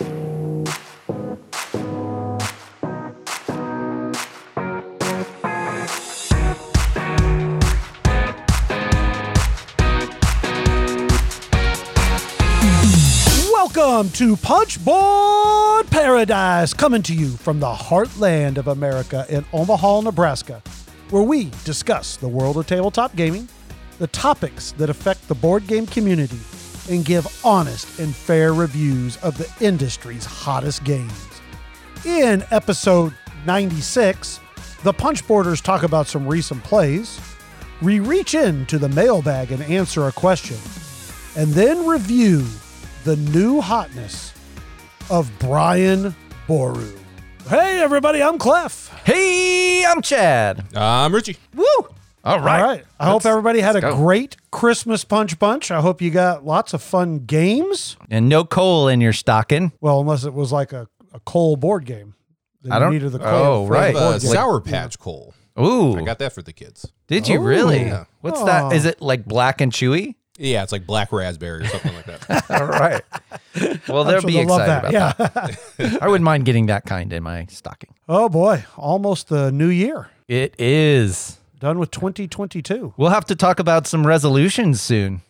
Welcome to Punchboard Paradise, coming to you from the heartland of America in Omaha, Nebraska, where we discuss the world of tabletop gaming, the topics that affect the board game community, and give honest and fair reviews of the industry's hottest games. In episode 96, the Punchboarders talk about some recent plays. We reach into the mailbag and answer a question, and then review the new hotness of Brian Boru. Hey, everybody, I'm Clef. Hey, I'm Chad. I'm Richie. Woo! All right. All right. I hope Let's- everybody had a go. great Christmas punch bunch. I hope you got lots of fun games. And no coal in your stocking. Well, unless it was like a, a coal board game. Then I you don't- needed the oh, coal for the right. board Uh. Sour Patch Coal. Ooh. I got that for the kids. Did you Ooh. really? Yeah. What's Aw. that? Is it like black and chewy? Yeah, it's like black raspberry or something like that. All right. Well, they'll sure be they'll excited that. about yeah. that. I wouldn't mind getting that kind in my stocking. oh boy, almost the new year. It is. Done with 2022. We'll have to talk about some resolutions soon.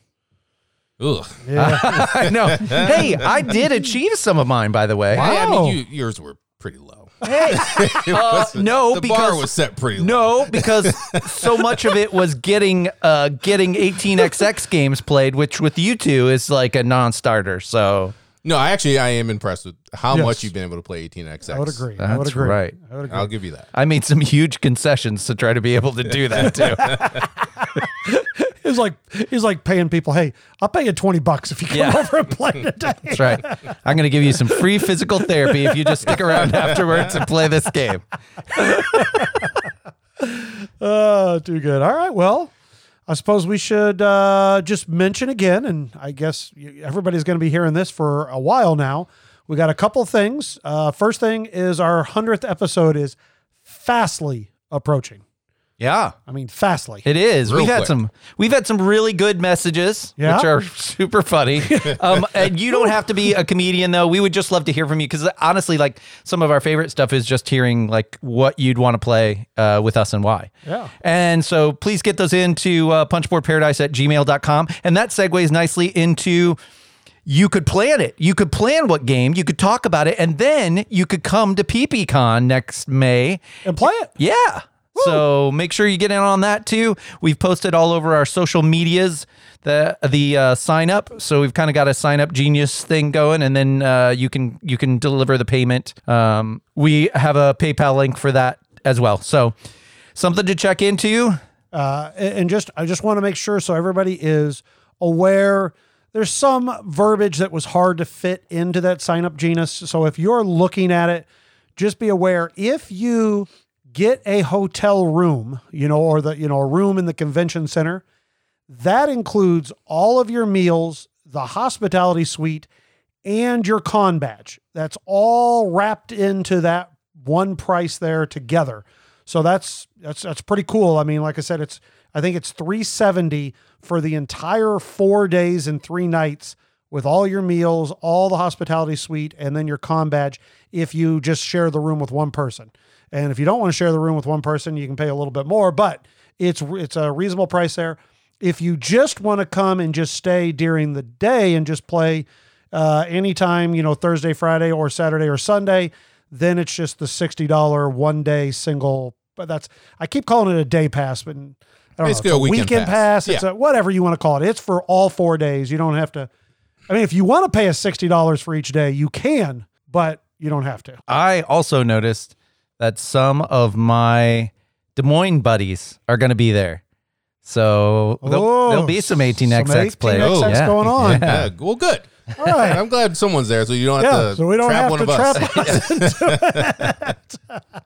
Ugh. Yeah. I know. hey, I did achieve some of mine, by the way. I, I mean, you, yours were pretty low. Hey, uh, no, the because bar was set pretty low. No, because so much of it was getting uh getting 18xx games played, which with you two is like a non-starter. So No, I actually I am impressed with how Yes. much you've been able to play 18xx. I would agree. I would That's agree. right. I would agree. I'll give you that. I made some huge concessions to try to be able to do that too. He's like he's like paying people, hey, I'll pay you 20 bucks if you come Yeah. over and play today. That's right. I'm going to give you some free physical therapy if you just stick around afterwards and play this game. Oh, too good. All right. Well, I suppose we should uh, just mention again, and I guess everybody's going to be hearing this for a while now. We got a couple things. Uh, first thing is our 100th episode is fastly approaching. Yeah. I mean, fastly. It is. Real we've had quick. some we've had some really good messages, Yeah? which are super funny. um, and you don't have to be a comedian though. We would just love to hear from you because honestly, like some of our favorite stuff is just hearing like what you'd want to play uh, with us and why. Yeah. And so please get those into uh, punchboardparadise at gmail.com. And that segues nicely into you could plan it. You could plan what game, you could talk about it, and then you could come to PPCon next May And play it. yeah. So make sure you get in on that too. We've posted all over our social medias the the uh, sign up. So we've kind of got a sign up genius thing going, and then uh, you can you can deliver the payment. Um, we have a PayPal link for that as well. So something to check into. Uh, and and just I just want to make sure so everybody is aware. There's some verbiage that was hard to fit into that sign up genius. So if you're looking at it, just be aware if you get a hotel room, you know, or the you know a room in the convention center, that includes all of your meals, the hospitality suite, and your con badge. That's all wrapped into that one price there together. So that's that's that's pretty cool. I mean, like I said, it's I think it's 370 for the entire 4 days and 3 nights with all your meals, all the hospitality suite and then your con badge if you just share the room with one person. And if you don't want to share the room with one person, you can pay a little bit more, but it's it's a reasonable price there. If you just want to come and just stay during the day and just play uh, anytime, you know, Thursday, Friday, or Saturday or Sunday, then it's just the $60 one day single. But that's, I keep calling it a day pass, but I don't Basically know. a It's weekend pass. pass. It's Yeah. a, whatever you want to call it. It's for all four days. You don't have to, I mean, if you want to pay us $60 for each day, you can, but you don't have to. I also noticed that some of my Des Moines buddies are going to be there. So there'll, Oh, there'll be some 18xx some players. 18xx Yeah. going on. Yeah. Yeah, well, good. All right. I'm glad someone's there, so you don't have Yeah, to so we don't trap have one to of us. trap us into it.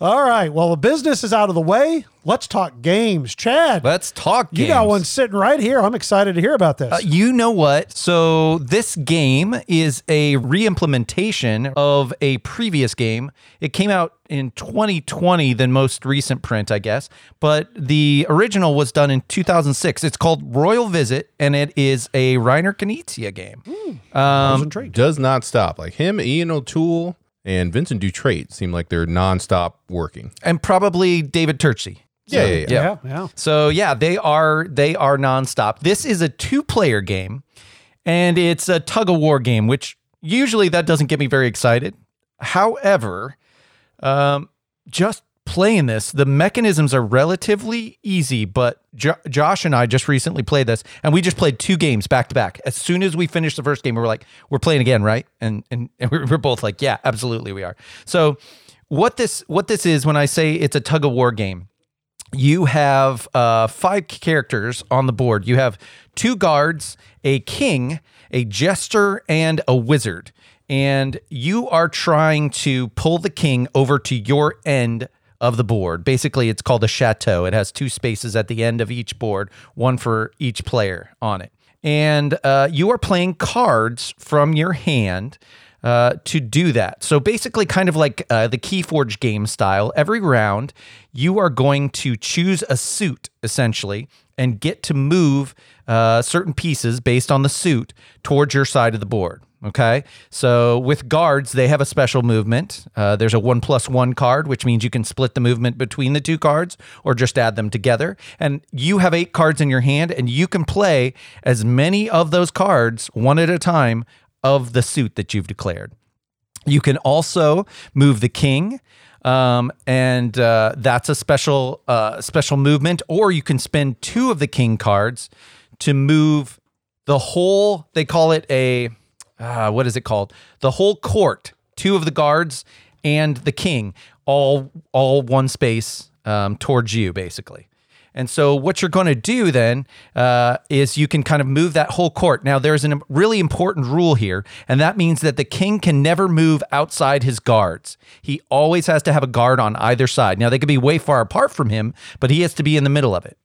All right. Well, the business is out of the way. Let's talk games. Chad, Let's talk you got one sitting right here. I'm excited to hear about this. Uh, you know what? So this game is a re-implementation of a previous game. It came out in 2020, the most recent print, I guess. But the original was done in 2006. It's called Royal Visit, and it is a Reiner Knizia game. I was intrigued. Does not stop. Like him, Ian O'Toole, and Vincent Dutrait seem like they're nonstop working. And probably David Turczi. Yeah, yeah, yeah. Yeah, yeah. So yeah, they are they are nonstop. This is a two player game, and it's a tug of war game, which usually that doesn't get me very excited. However, um, just playing this, the mechanisms are relatively easy. But jo- Josh and I just recently played this, and we just played two games back to back. As soon as we finished the first game, we were like, "We're playing again, right?" And and, and we we're both like, "Yeah, absolutely, we are." So what this what this is when I say it's a tug of war game you have uh, five characters on the board. You have two guards, a king, a jester, and a wizard. And you are trying to pull the king over to your end of the board. Basically, it's called a chateau. It has two spaces at the end of each board, one for each player on it. And uh, you are playing cards from your hand uh, to do that. So basically, kind of like uh, the Keyforge game style, every round you are going to choose a suit essentially and get to move uh, certain pieces based on the suit towards your side of the board. Okay. So with guards, they have a special movement. Uh, there's a one plus one card, which means you can split the movement between the two cards or just add them together. And you have eight cards in your hand, and you can play as many of those cards one at a time of the suit that you've declared. You can also move the king, um, and uh, that's a special uh, special movement. Or you can spend two of the king cards to move the whole. They call it a uh, what is it called? The whole court. Two of the guards and the king, all all one space um, towards you, basically. And so, what you're going to do then uh, is you can kind of move that whole court. Now, there's a really important rule here, and that means that the king can never move outside his guards. He always has to have a guard on either side. Now, they could be way far apart from him, but he has to be in the middle of it.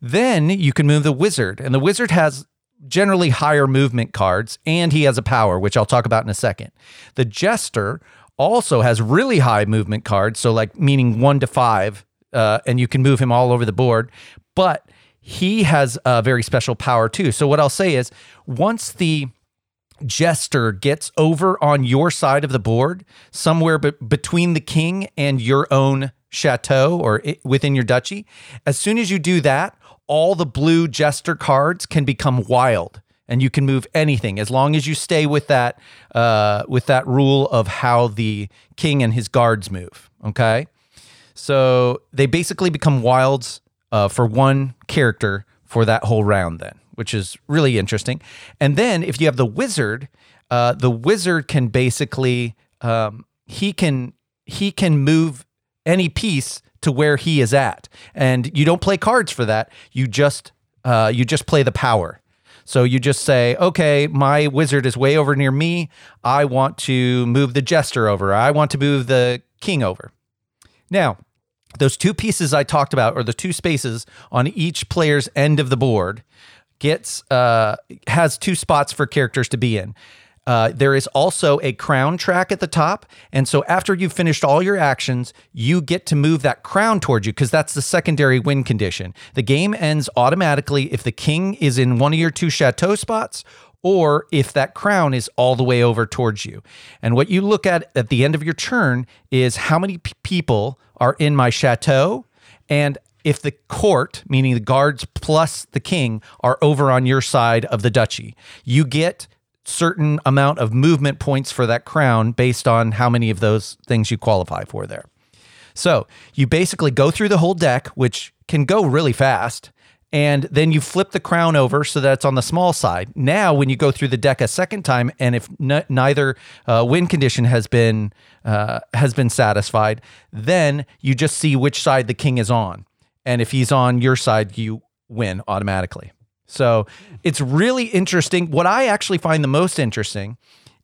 Then you can move the wizard, and the wizard has generally higher movement cards, and he has a power, which I'll talk about in a second. The jester also has really high movement cards, so like meaning one to five, uh, and you can move him all over the board. But he has a very special power too. So what I'll say is, once the jester gets over on your side of the board, somewhere be- between the king and your own chateau or i- within your duchy, as soon as you do that, all the blue jester cards can become wild and you can move anything as long as you stay with that uh, with that rule of how the king and his guards move. Okay, so they basically become wilds uh, for one character for that whole round, then, which is really interesting. And then if you have the wizard, uh, the wizard can basically um, he can he can move any piece to where he is at, and you don't play cards for that. You just uh, you just play the power. So you just say, okay, my wizard is way over near me. I want to move the jester over. I want to move the king over. Now, those two pieces I talked about, or the two spaces on each player's end of the board, gets uh, has two spots for characters to be in. Uh, there is also a crown track at the top, and so after you've finished all your actions, you get to move that crown towards you because that's the secondary win condition. The game ends automatically if the king is in one of your two chateau spots or if that crown is all the way over towards you. And what you look at at the end of your turn is how many p- people are in my chateau and if the court, meaning the guards plus the king, are over on your side of the duchy. You get certain amount of movement points for that crown based on how many of those things you qualify for there. So you basically go through the whole deck, which can go really fast, and then you flip the crown over so that it's on the small side. Now, when you go through the deck a second time, and if n- neither uh, win condition has been uh, has been satisfied, then you just see which side the king is on, and if he's on your side, you win automatically. So it's really interesting. What I actually find the most interesting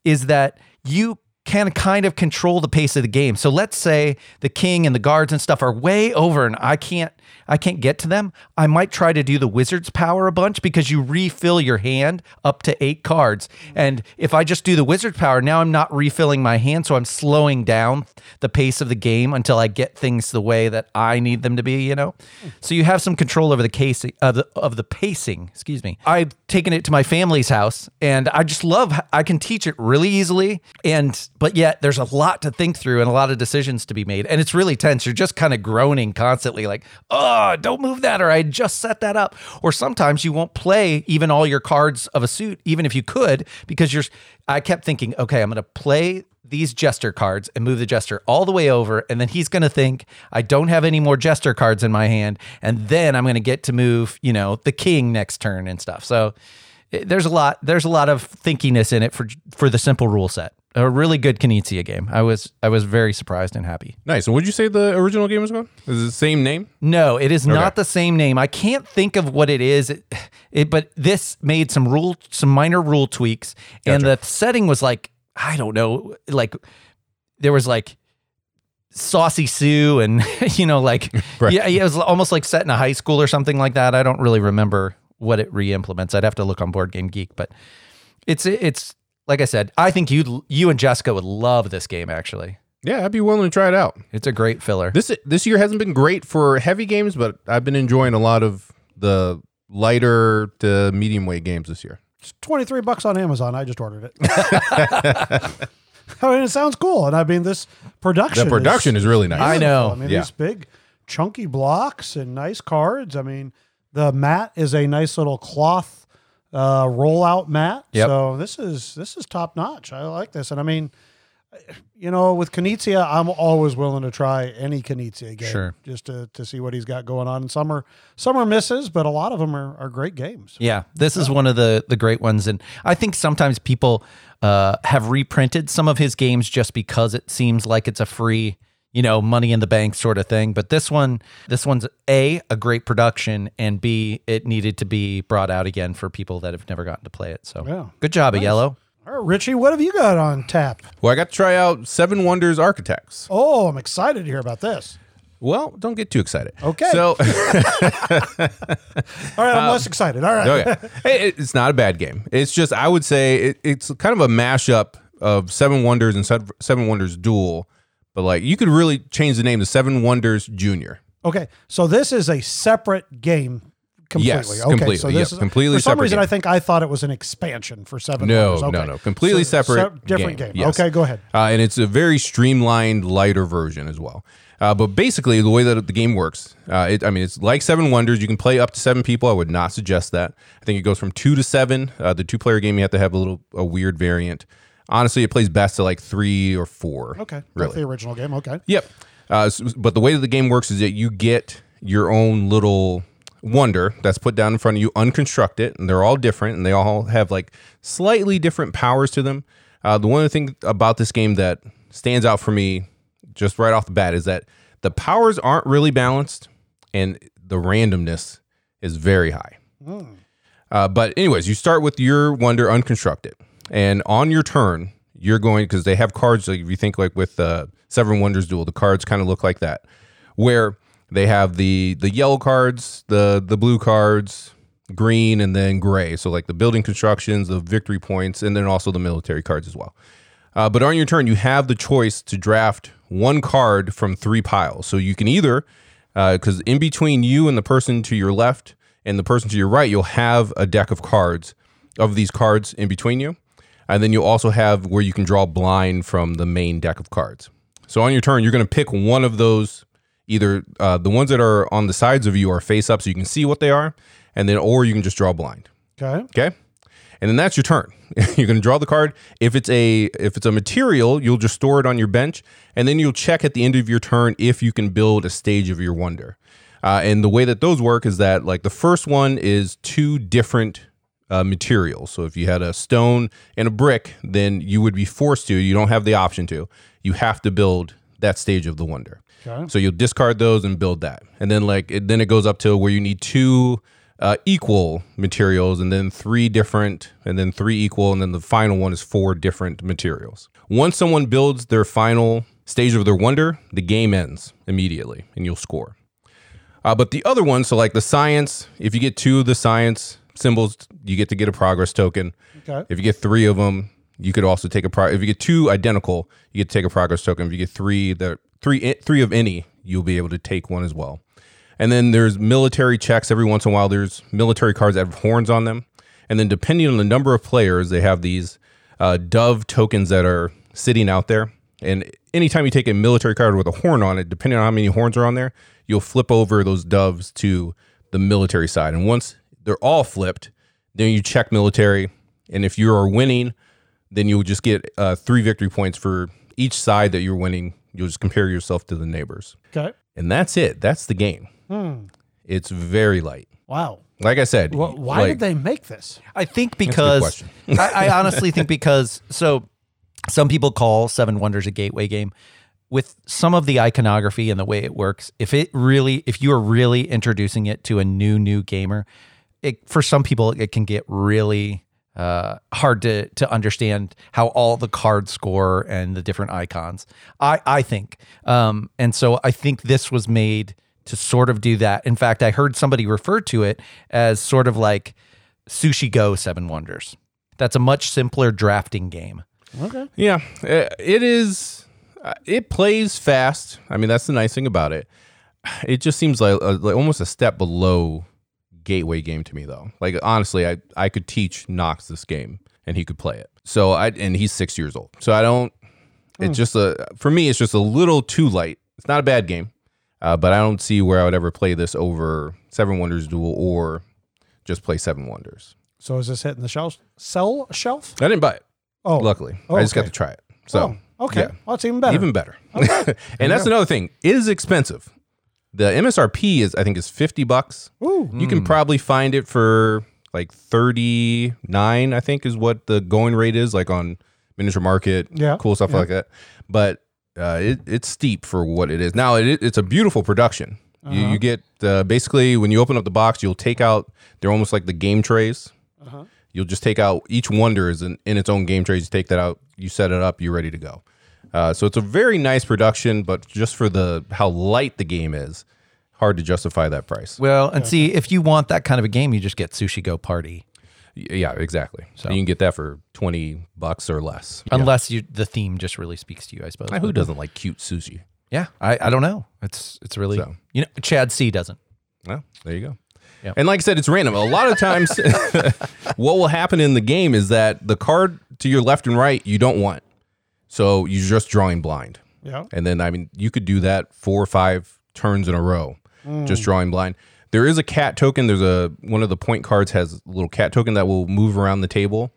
is that you can kind of control the pace of the game. So let's say the king and the guards and stuff are way over and I can't I can't get to them. I might try to do the wizard's power a bunch because you refill your hand up to 8 cards. And if I just do the wizard's power, now I'm not refilling my hand, so I'm slowing down the pace of the game until I get things the way that I need them to be, you know. So you have some control over the casing of uh, the of the pacing, excuse me. I've taken it to my family's house and I just love I can teach it really easily and but yet there's a lot to think through and a lot of decisions to be made and it's really tense. You're just kind of groaning constantly like, "Oh, don't move that or I just set that up." Or sometimes you won't play even all your cards of a suit even if you could because you're I kept thinking, "Okay, I'm going to play these jester cards and move the jester all the way over and then he's going to think I don't have any more jester cards in my hand and then I'm going to get to move, you know, the king next turn and stuff. So eh, there's a lot there's a lot of thinkiness in it for for the simple rule set. A really good Knizia game. I was I was very surprised and happy. Nice. And what did you say the original game was called? Is it the same name? No, it is not the same name. I can't think of what it is. It, it, but this made some rule, some minor rule tweaks, and the setting was like I don't know, like there was like Saucy Sue, and you know, like Right. yeah, yeah, it was almost like set in a high school or something like that. I don't really remember what it re-implements. I'd have to look on Board Game Geek, but it's it's like I said. I think you you and Jessica would love this game. Actually, Yeah, I'd be willing to try it out. it's a great filler. This this year hasn't been great for heavy games, but I've been enjoying a lot of the lighter to medium weight games this year. It's 23 bucks on Amazon. I just ordered it. I mean, it sounds cool. And I mean, this production. The production is really nice. I know. I mean, Yeah. these big, chunky blocks and nice cards. I mean, the mat is a nice little cloth uh, rollout mat. Yep. So this is this is top notch. I like this. And I mean, you know, with Knizia, I'm always willing to try any Knizia game Sure. just to, to see what he's got going on. And some are some are misses, but a lot of them are, are great games. Yeah, this is one of the the great ones, and I think sometimes people uh, have reprinted some of his games just because it seems like it's a free, you know, money in the bank sort of thing. But this one, this one's a a great production, and b it needed to be brought out again for people that have never gotten to play it. So Yeah. good job, Yellow. All right, Richie, what have you got on tap? Well, I got to try out Seven Wonders Architects. Oh, I'm excited to hear about this. Well, don't get too excited. Okay. So, All right, I'm um, less excited. All right. okay. It- it's not a bad game. It's just, I would say it, it's kind of a mashup of Seven Wonders and Seven Wonders Duel. But like, you could really change the name to Seven Wonders Junior. Okay, so this is a separate game completely. Yes, okay, completely. so Yep, this is completely For some separate reason, game. I think I thought it was an expansion for Seven. No, Wonders. no, Okay. no. Completely separate different game. game. Yes. Okay, go ahead. Uh, and it's a very streamlined, lighter version as well. Uh, but basically, the way that the game works, uh, it, I mean, it's like Seven Wonders. You can play up to seven people. I would not suggest that. I think it goes from two to seven. Uh, the two-player game, you have to have a little a weird variant. Honestly, it plays best to like three or four. Okay, like really. the original game. Okay, Yep. Uh, s- but the way that the game works is that you get your own little wonder that's put down in front of you, unconstructed, and they're all different, and they all have like slightly different powers to them. Uh, the one thing about this game that stands out for me, just right off the bat, is that the powers aren't really balanced, and the randomness is very high. Uh, but anyways, you start with your wonder unconstructed, and on your turn, you're going because they have cards. Like if you think like with uh, Seven Wonders Duel, the cards kind of look like that, where they have the the yellow cards, the the blue cards, green, and then gray. So like the building constructions, the victory points, and then also the military cards as well. Uh, but on your turn, you have the choice to draft one card from three piles. So you can either, because in between you and the person to your left and the person to your right, you'll have a deck of cards of these cards in between you. And then you'll also have where you can draw blind from the main deck of cards. So on your turn, you're going to pick one of those, either uh, the ones that are on the sides of you are face up so you can see what they are, and then, or you can just draw blind. okay, Okay. And then that's your turn. You're going to draw the card. If it's a if it's a material, you'll just store it on your bench, and then you'll check at the end of your turn if you can build a stage of your wonder. Uh, and the way that those work is that like the first one is two different uh, materials. So if you had a stone and a brick, then you would be forced to. You don't have the option to. You have to build that stage of the wonder. Okay. So you'll discard those and build that, and then like it, then it goes up to where you need two uh, equal materials, and then three different, and then three equal, and then the final one is four different materials. Once someone builds their final stage of their wonder, the game ends immediately, and you'll score. Uh, but the other one, so like the science, if you get two of the science symbols, you get to get a progress token. Okay. If you get three of them, you could also take a pro. If you get two identical, you get to take a progress token. If you get three, that three three of any, you'll be able to take one as well. And then there's military checks. Every once in a while, there's military cards that have horns on them. And then depending on the number of players, they have these uh, dove tokens that are sitting out there. And anytime you take a military card with a horn on it, depending on how many horns are on there, you'll flip over those doves to the military side. And once they're all flipped, then you check military. And if you are winning, then you'll just get uh, three victory points for each side that you're winning. You'll just compare yourself to the neighbors. Okay. And that's it. That's the game. It's very light. Wow. Like I said, Well, why like- did they make this? I think because. I, I honestly think because so some people call Seven Wonders a gateway game. With some of the iconography and the way it works, if it really, if you are really introducing it to a new new gamer, it for some people it can get really uh, hard to to understand how all the cards score and the different icons. I I think, um, and so I think this was made to sort of do that. In fact, I heard somebody refer to it as sort of like Sushi Go Seven Wonders. That's a much simpler drafting game. Okay. Yeah, uh, it is. uh, It plays fast. I mean, that's the nice thing about it. It just seems like, uh, like almost a step below gateway game to me, though. Like honestly, I I could teach Knox this game and he could play it. So I and he's six years old. So I don't. It's just a for me. It's just a little too light. It's not a bad game, uh, but I don't see where I would ever play this over Seven Wonders Duel or just play Seven Wonders. So is this hitting the shelf? Sell shelf? I didn't buy it. Oh, Luckily, Oh, I just got to try it. So Oh, okay. yeah. Well, that's even better. even better. and that's another thing. It is expensive. The MSRP is I think is 50 bucks. Ooh. You can probably find it for like 39 I think is what the going rate is like on miniature market, Yeah, cool stuff yeah. like that. But uh, it, it's steep for what it is. Now it, it's a beautiful production. You, Uh-huh. you get uh, basically when you open up the box, you'll take out. They're almost like the game trays. Uh-huh. You'll just take out each wonder is in, in its own game trays. You take that out, you set it up, you're ready to go. Uh, so it's a very nice production, but just for the how light the game is, hard to justify that price. Well, and see, if you want that kind of a game, you just get Sushi Go Party. Yeah, exactly. So you can get that for twenty bucks or less. Unless you the theme just really speaks to you, I suppose. Who doesn't like cute sushi? Yeah, I, I don't know. It's it's really So. you know Chad C doesn't. Well, there you go. Yep. And like I said, it's random. A lot of times, what will happen in the game is that the card to your left and right you don't want, so you're just drawing blind. Yeah. And then, I mean, you could do that four or five turns in a row, just drawing blind. There is a cat token. There's a one of the point cards has a little cat token that will move around the table,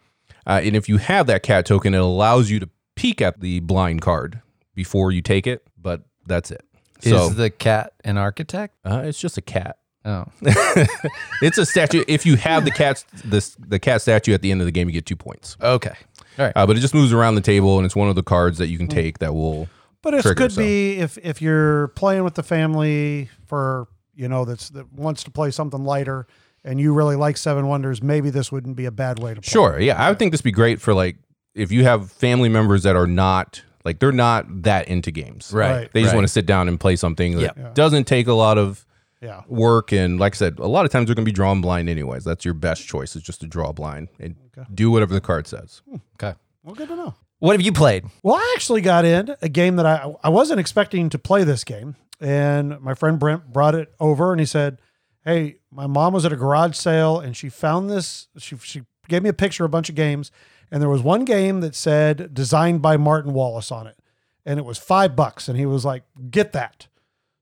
uh, and if you have that cat token, it allows you to peek at the blind card before you take it. But that's it. So Is the cat an architect? uh, it's just a cat. Oh, It's a statue. If you have the cat, this the cat statue at the end of the game, you get two points. okay. All right. Uh, but it just moves around the table, and it's one of the cards that you can take that will. But it trigger, could so. be if if you're playing with the family for you know that's that wants to play something lighter, and you really like Seven Wonders, maybe this wouldn't be a bad way to play. Sure, yeah, I would think this would be great for like if you have family members that are not like they're not that into games, Right. Right. They just right. want to sit down and play something that Yeah. doesn't take a lot of Yeah. work, and like I said, a lot of times they're going to be drawn blind anyways. That's your best choice is just to draw blind and do whatever the card says. Hmm. Okay. Well, good to know. What have you played? Well, I actually got in a game that I I wasn't expecting to play this game, and my friend Brent brought it over, and he said, "Hey, my mom was at a garage sale, and she found this. She she gave me a picture of a bunch of games, and there was one game that said designed by Martin Wallace on it, and it was five bucks, and he was like, get that.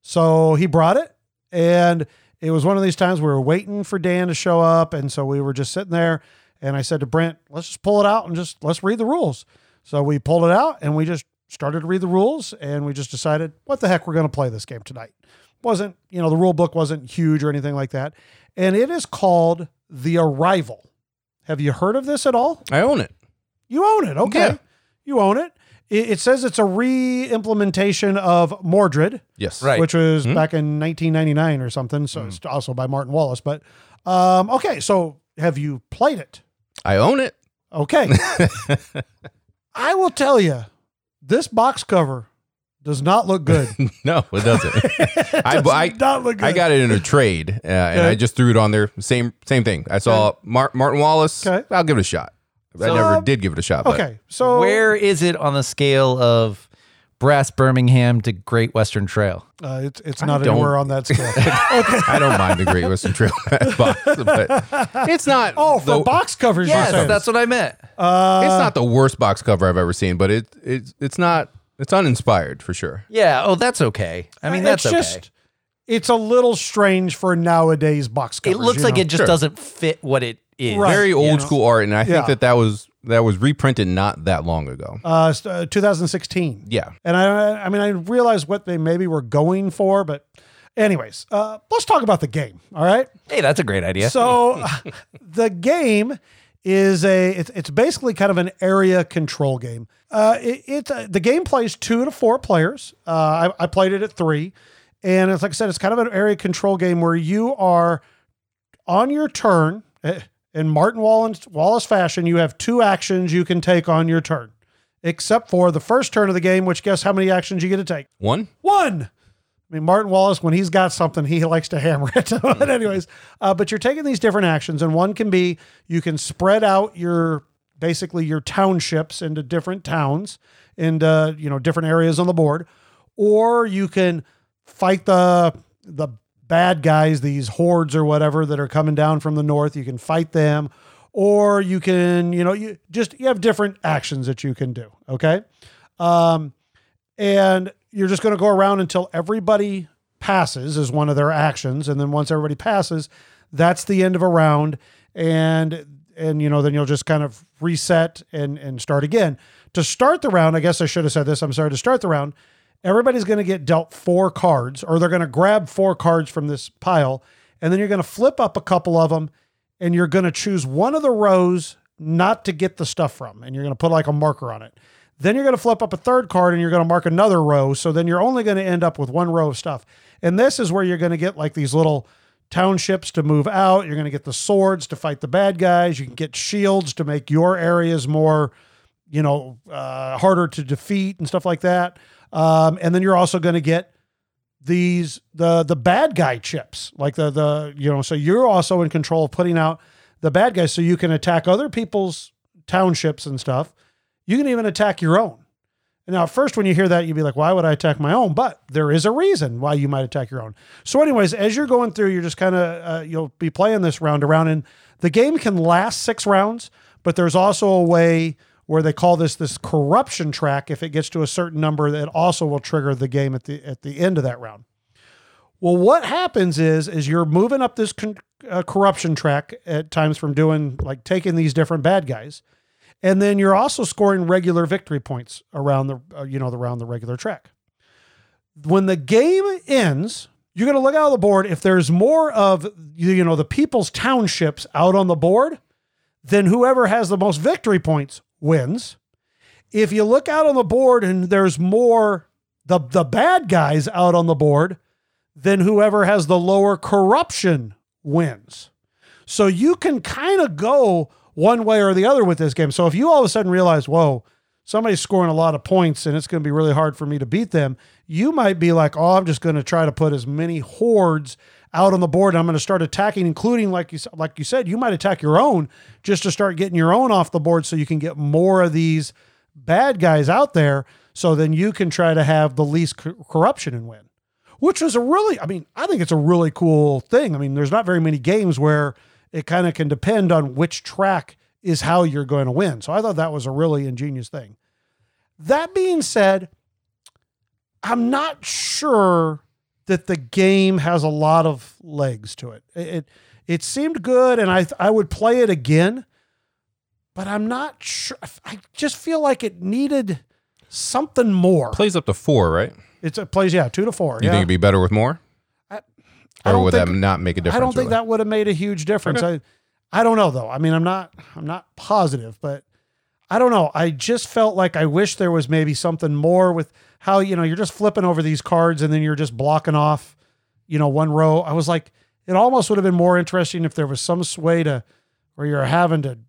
So he brought it, and it was one of these times we were waiting for Dan to show up, and so we were just sitting there, and I said to Brent, let's just pull it out and just let's read the rules. So we pulled it out and we just started to read the rules and we just decided what the heck we're going to play this game tonight. Wasn't, you know, the rule book wasn't huge or anything like that. And it is called The Arrival. Have you heard of this at all? I own it. You own it. Okay. Yeah. You own it. It, it says it's a re-implementation of Mordred, Yes, Right. which was back in 1999 or something. So it's also by Martin Wallace. But Um, okay, so have you played it? I own it. Okay. I will tell you, this box cover does not look good. No, it doesn't. I, Does I, not look good. I got it in a trade, uh, and Okay. I just threw it on there. Same same thing. I saw Mar- Martin Wallace. Okay. I'll give it a shot. I So- never did give it a shot. But Okay, so Where is it on the scale of Brass Birmingham to Great Western Trail? uh, it's it's not don't- anywhere on that scale. I don't mind the Great Western Trail box, but it's not. oh, for the, box covers, you're Yes, saying. that's what I meant. uh, It's not the worst box cover I've ever seen, but it it's it's not. It's uninspired for sure. Yeah. Oh, that's okay. I mean, that's it's okay. just it's a little strange for nowadays box covers. it looks you like know? it just Sure. doesn't fit what it is. Right. Very old school art, and I think Yeah. that that was that was reprinted not that long ago. uh, st- uh, 2016. Yeah, And I, I mean, I realized what they maybe were going for, but anyways, uh, let's talk about the game. All right. Hey, that's a great idea. So the game is a it's, it's basically kind of an area control game. Uh, it, it's uh, the game plays two to four players. Uh, I, I played it at three, and it's like I said, it's kind of an area control game where you are on your turn eh, in Martin Wallace, Wallace fashion. You have two actions you can take on your turn, except for the first turn of the game, which guess how many actions you get to take. one. One. I mean, Martin Wallace, when he's got something, he likes to hammer it. but anyways, uh, but you're taking these different actions, and one can be you can spread out your basically your townships into different towns and uh, you know different areas on the board, or you can fight the the bad guys, these hordes or whatever that are coming down from the north. You can fight them, or you can you know you just you have different actions that you can do. Okay. Um, and you're just going to go around until everybody passes is one of their actions and then once everybody passes that's the end of a round and and you know then you'll just kind of reset and and start again to start the round i guess i should have said this i'm sorry to start the round everybody's going to get dealt four cards or they're going to grab four cards from this pile and then you're going to flip up a couple of them and you're going to choose one of the rows not to get the stuff from and you're going to put like a marker on it then you're going to flip up a third card and you're going to mark another row. So then you're only going to end up with one row of stuff. And this is where you're going to get like these little townships to move out. You're going to get the swords to fight the bad guys. You can get shields to make your areas more, you know, uh, harder to defeat and stuff like that. Um, and then you're also going to get these the the bad guy chips, like the the you know. So you're also in control of putting out the bad guys, so you can attack other people's townships and stuff. You can even attack your own. Now, at first, when you hear that, you'd be like, why would I attack my own? But there is a reason why you might attack your own. So, anyways, as you're going through, you're just kind of, uh, you'll be playing this round around. And the game can last six rounds, but there's also a way where they call this this corruption track. If it gets to a certain number, that also will trigger the game at the at the end of that round. Well, what happens is is you're moving up this con- uh, corruption track at times from doing like taking these different bad guys, and then you're also scoring regular victory points around the uh, you know around the regular track. When the game ends, you're going to look out on the board. If there's more of you know the people's townships out on the board, then whoever has the most victory points wins. If you look out on the board and there's more the the bad guys out on the board, then whoever has the lower corruption wins. So you can kind of go one way or the other with this game. So if you all of a sudden realize, whoa, somebody's scoring a lot of points and it's going to be really hard for me to beat them, you might be like, oh, I'm just going to try to put as many hordes out on the board. And I'm going to start attacking, including like you like you said, you might attack your own just to start getting your own off the board so you can get more of these bad guys out there. So then you can try to have the least co- corruption and win which was a really, I mean, I think it's a really cool thing. I mean, there's not very many games where it kind of can depend on which track is how you're going to win. So I thought that was a really ingenious thing. That being said, I'm not sure that the game has a lot of legs to it. It it, it seemed good, and I I would play it again, but I'm not sure. I just feel like it needed something more. Plays up to four, right? It's it plays yeah two to four. You yeah. think it'd be better with more? I or don't would that think- not make a difference? I don't think really? that would have made a huge difference. I, I don't know though. I mean, I'm not, I'm not positive, but I don't know. I just felt like I wish there was maybe something more with how you know you're just flipping over these cards and then you're just blocking off, you know, one row. I was like, it almost would have been more interesting if there was some way to where you're having to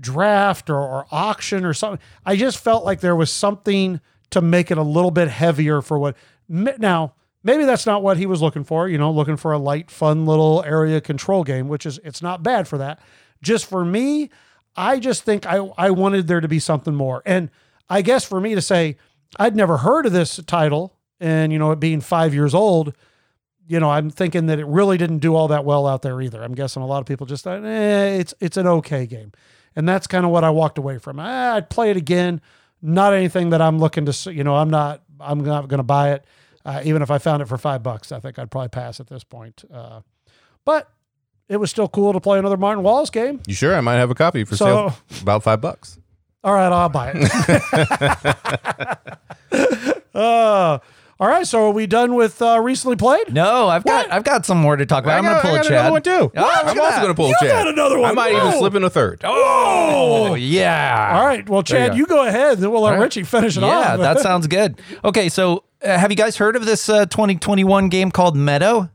draft or, or auction or something. I just felt like there was something to make it a little bit heavier for what now maybe that's not what he was looking for, you know, looking for a light, fun little area control game, which is it's not bad for that. Just for me, I just think I I wanted there to be something more. And I guess for me to say I'd never heard of this title and you know it being 5 years old, you know, I'm thinking that it really didn't do all that well out there either. I'm guessing a lot of people just thought, eh, it's it's an okay game. And that's kind of what I walked away from. I'd play it again. Not anything that I'm looking to, you know, I'm not, I'm not going to buy it. Uh, even if I found it for five bucks, I think I'd probably pass at this point. Uh, but it was still cool to play another Martin Wallace game. You sure? I might have a copy for So- sale. About five bucks. All right, I'll buy it. uh, all right, so are we done with uh, recently played? No, I've got I've got some more to talk about. I'm gonna pull I a got Chad. another one too. Oh, look I'm also that. going to pull You Chad. got another one. I might Whoa. even slip in a third. Oh yeah. All right, well, Chad, go. you go ahead, then we'll let. Richie finish it off. Yeah, that sounds good. Okay, so uh, have you guys heard of this uh, 2021 game called Meadow?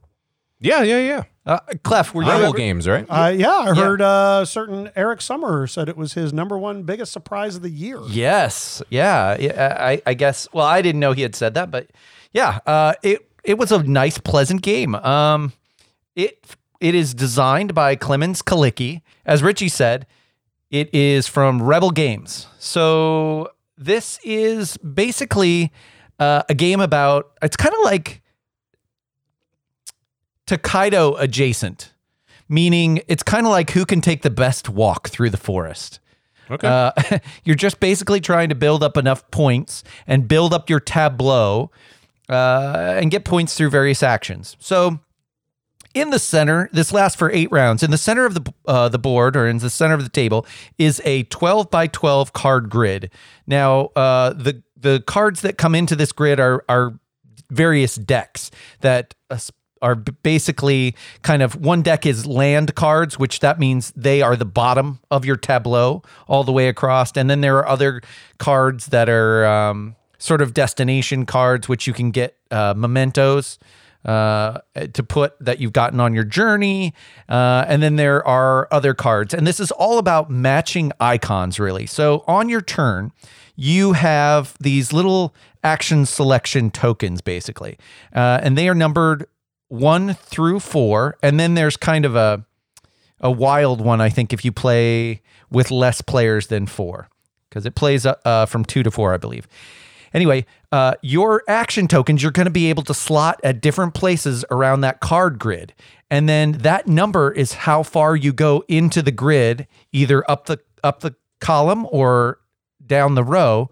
Yeah, yeah, yeah. Uh, Clef, were you Rebel ever- games, right? Uh, yeah, I heard uh, certain Eric Summerer said it was his number one biggest surprise of the year. Yes. Yeah. yeah, I, I guess. Well, I didn't know he had said that, but yeah, uh, it it was a nice, pleasant game. Um, it it is designed by Klemens Kalicki, as Richie said. It is from Rebel Games. So this is basically uh, a game about. It's kind of like Tokaido adjacent, meaning it's kind of like who can take the best walk through the forest. Okay. Uh, you're just basically trying to build up enough points and build up your tableau uh, and get points through various actions. So, in the center, this lasts for eight rounds. In the center of the uh, the board, or in the center of the table, is a 12 by 12 card grid. Now, uh, the the cards that come into this grid are are various decks that uh, are basically kind of one deck is land cards, which that means they are the bottom of your tableau all the way across, and then there are other cards that are um, sort of destination cards, which you can get uh, mementos uh, to put that you've gotten on your journey. Uh, and then there are other cards. And this is all about matching icons, really. So on your turn, you have these little action selection tokens, basically. Uh, and they are numbered one through four. And then there's kind of a, a wild one, I think, if you play with less players than four, because it plays uh, uh, from two to four, I believe. Anyway, uh, your action tokens you're going to be able to slot at different places around that card grid, and then that number is how far you go into the grid, either up the up the column or down the row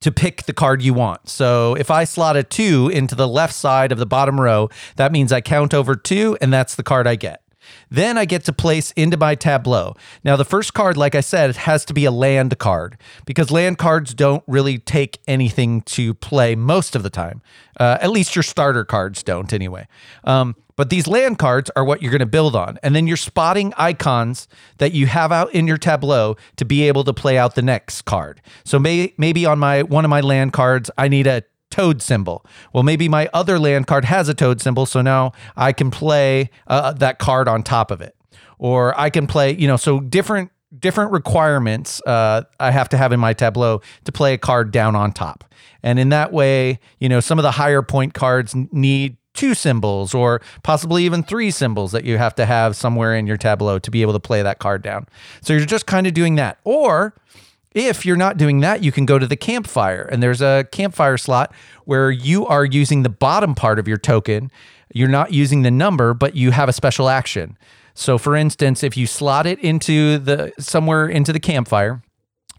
to pick the card you want. So if I slot a two into the left side of the bottom row, that means I count over two, and that's the card I get. Then I get to place into my tableau. Now, the first card, like I said, has to be a land card because land cards don't really take anything to play most of the time. Uh, at least your starter cards don't, anyway. Um, but these land cards are what you're going to build on. And then you're spotting icons that you have out in your tableau to be able to play out the next card. So may, maybe on my one of my land cards, I need a toad symbol. Well, maybe my other land card has a toad symbol, so now I can play uh, that card on top of it, or I can play, you know, so different different requirements uh, I have to have in my tableau to play a card down on top, and in that way, you know, some of the higher point cards need two symbols or possibly even three symbols that you have to have somewhere in your tableau to be able to play that card down. So you're just kind of doing that, or if you're not doing that, you can go to the campfire, and there's a campfire slot where you are using the bottom part of your token. You're not using the number, but you have a special action. So, for instance, if you slot it into the somewhere into the campfire,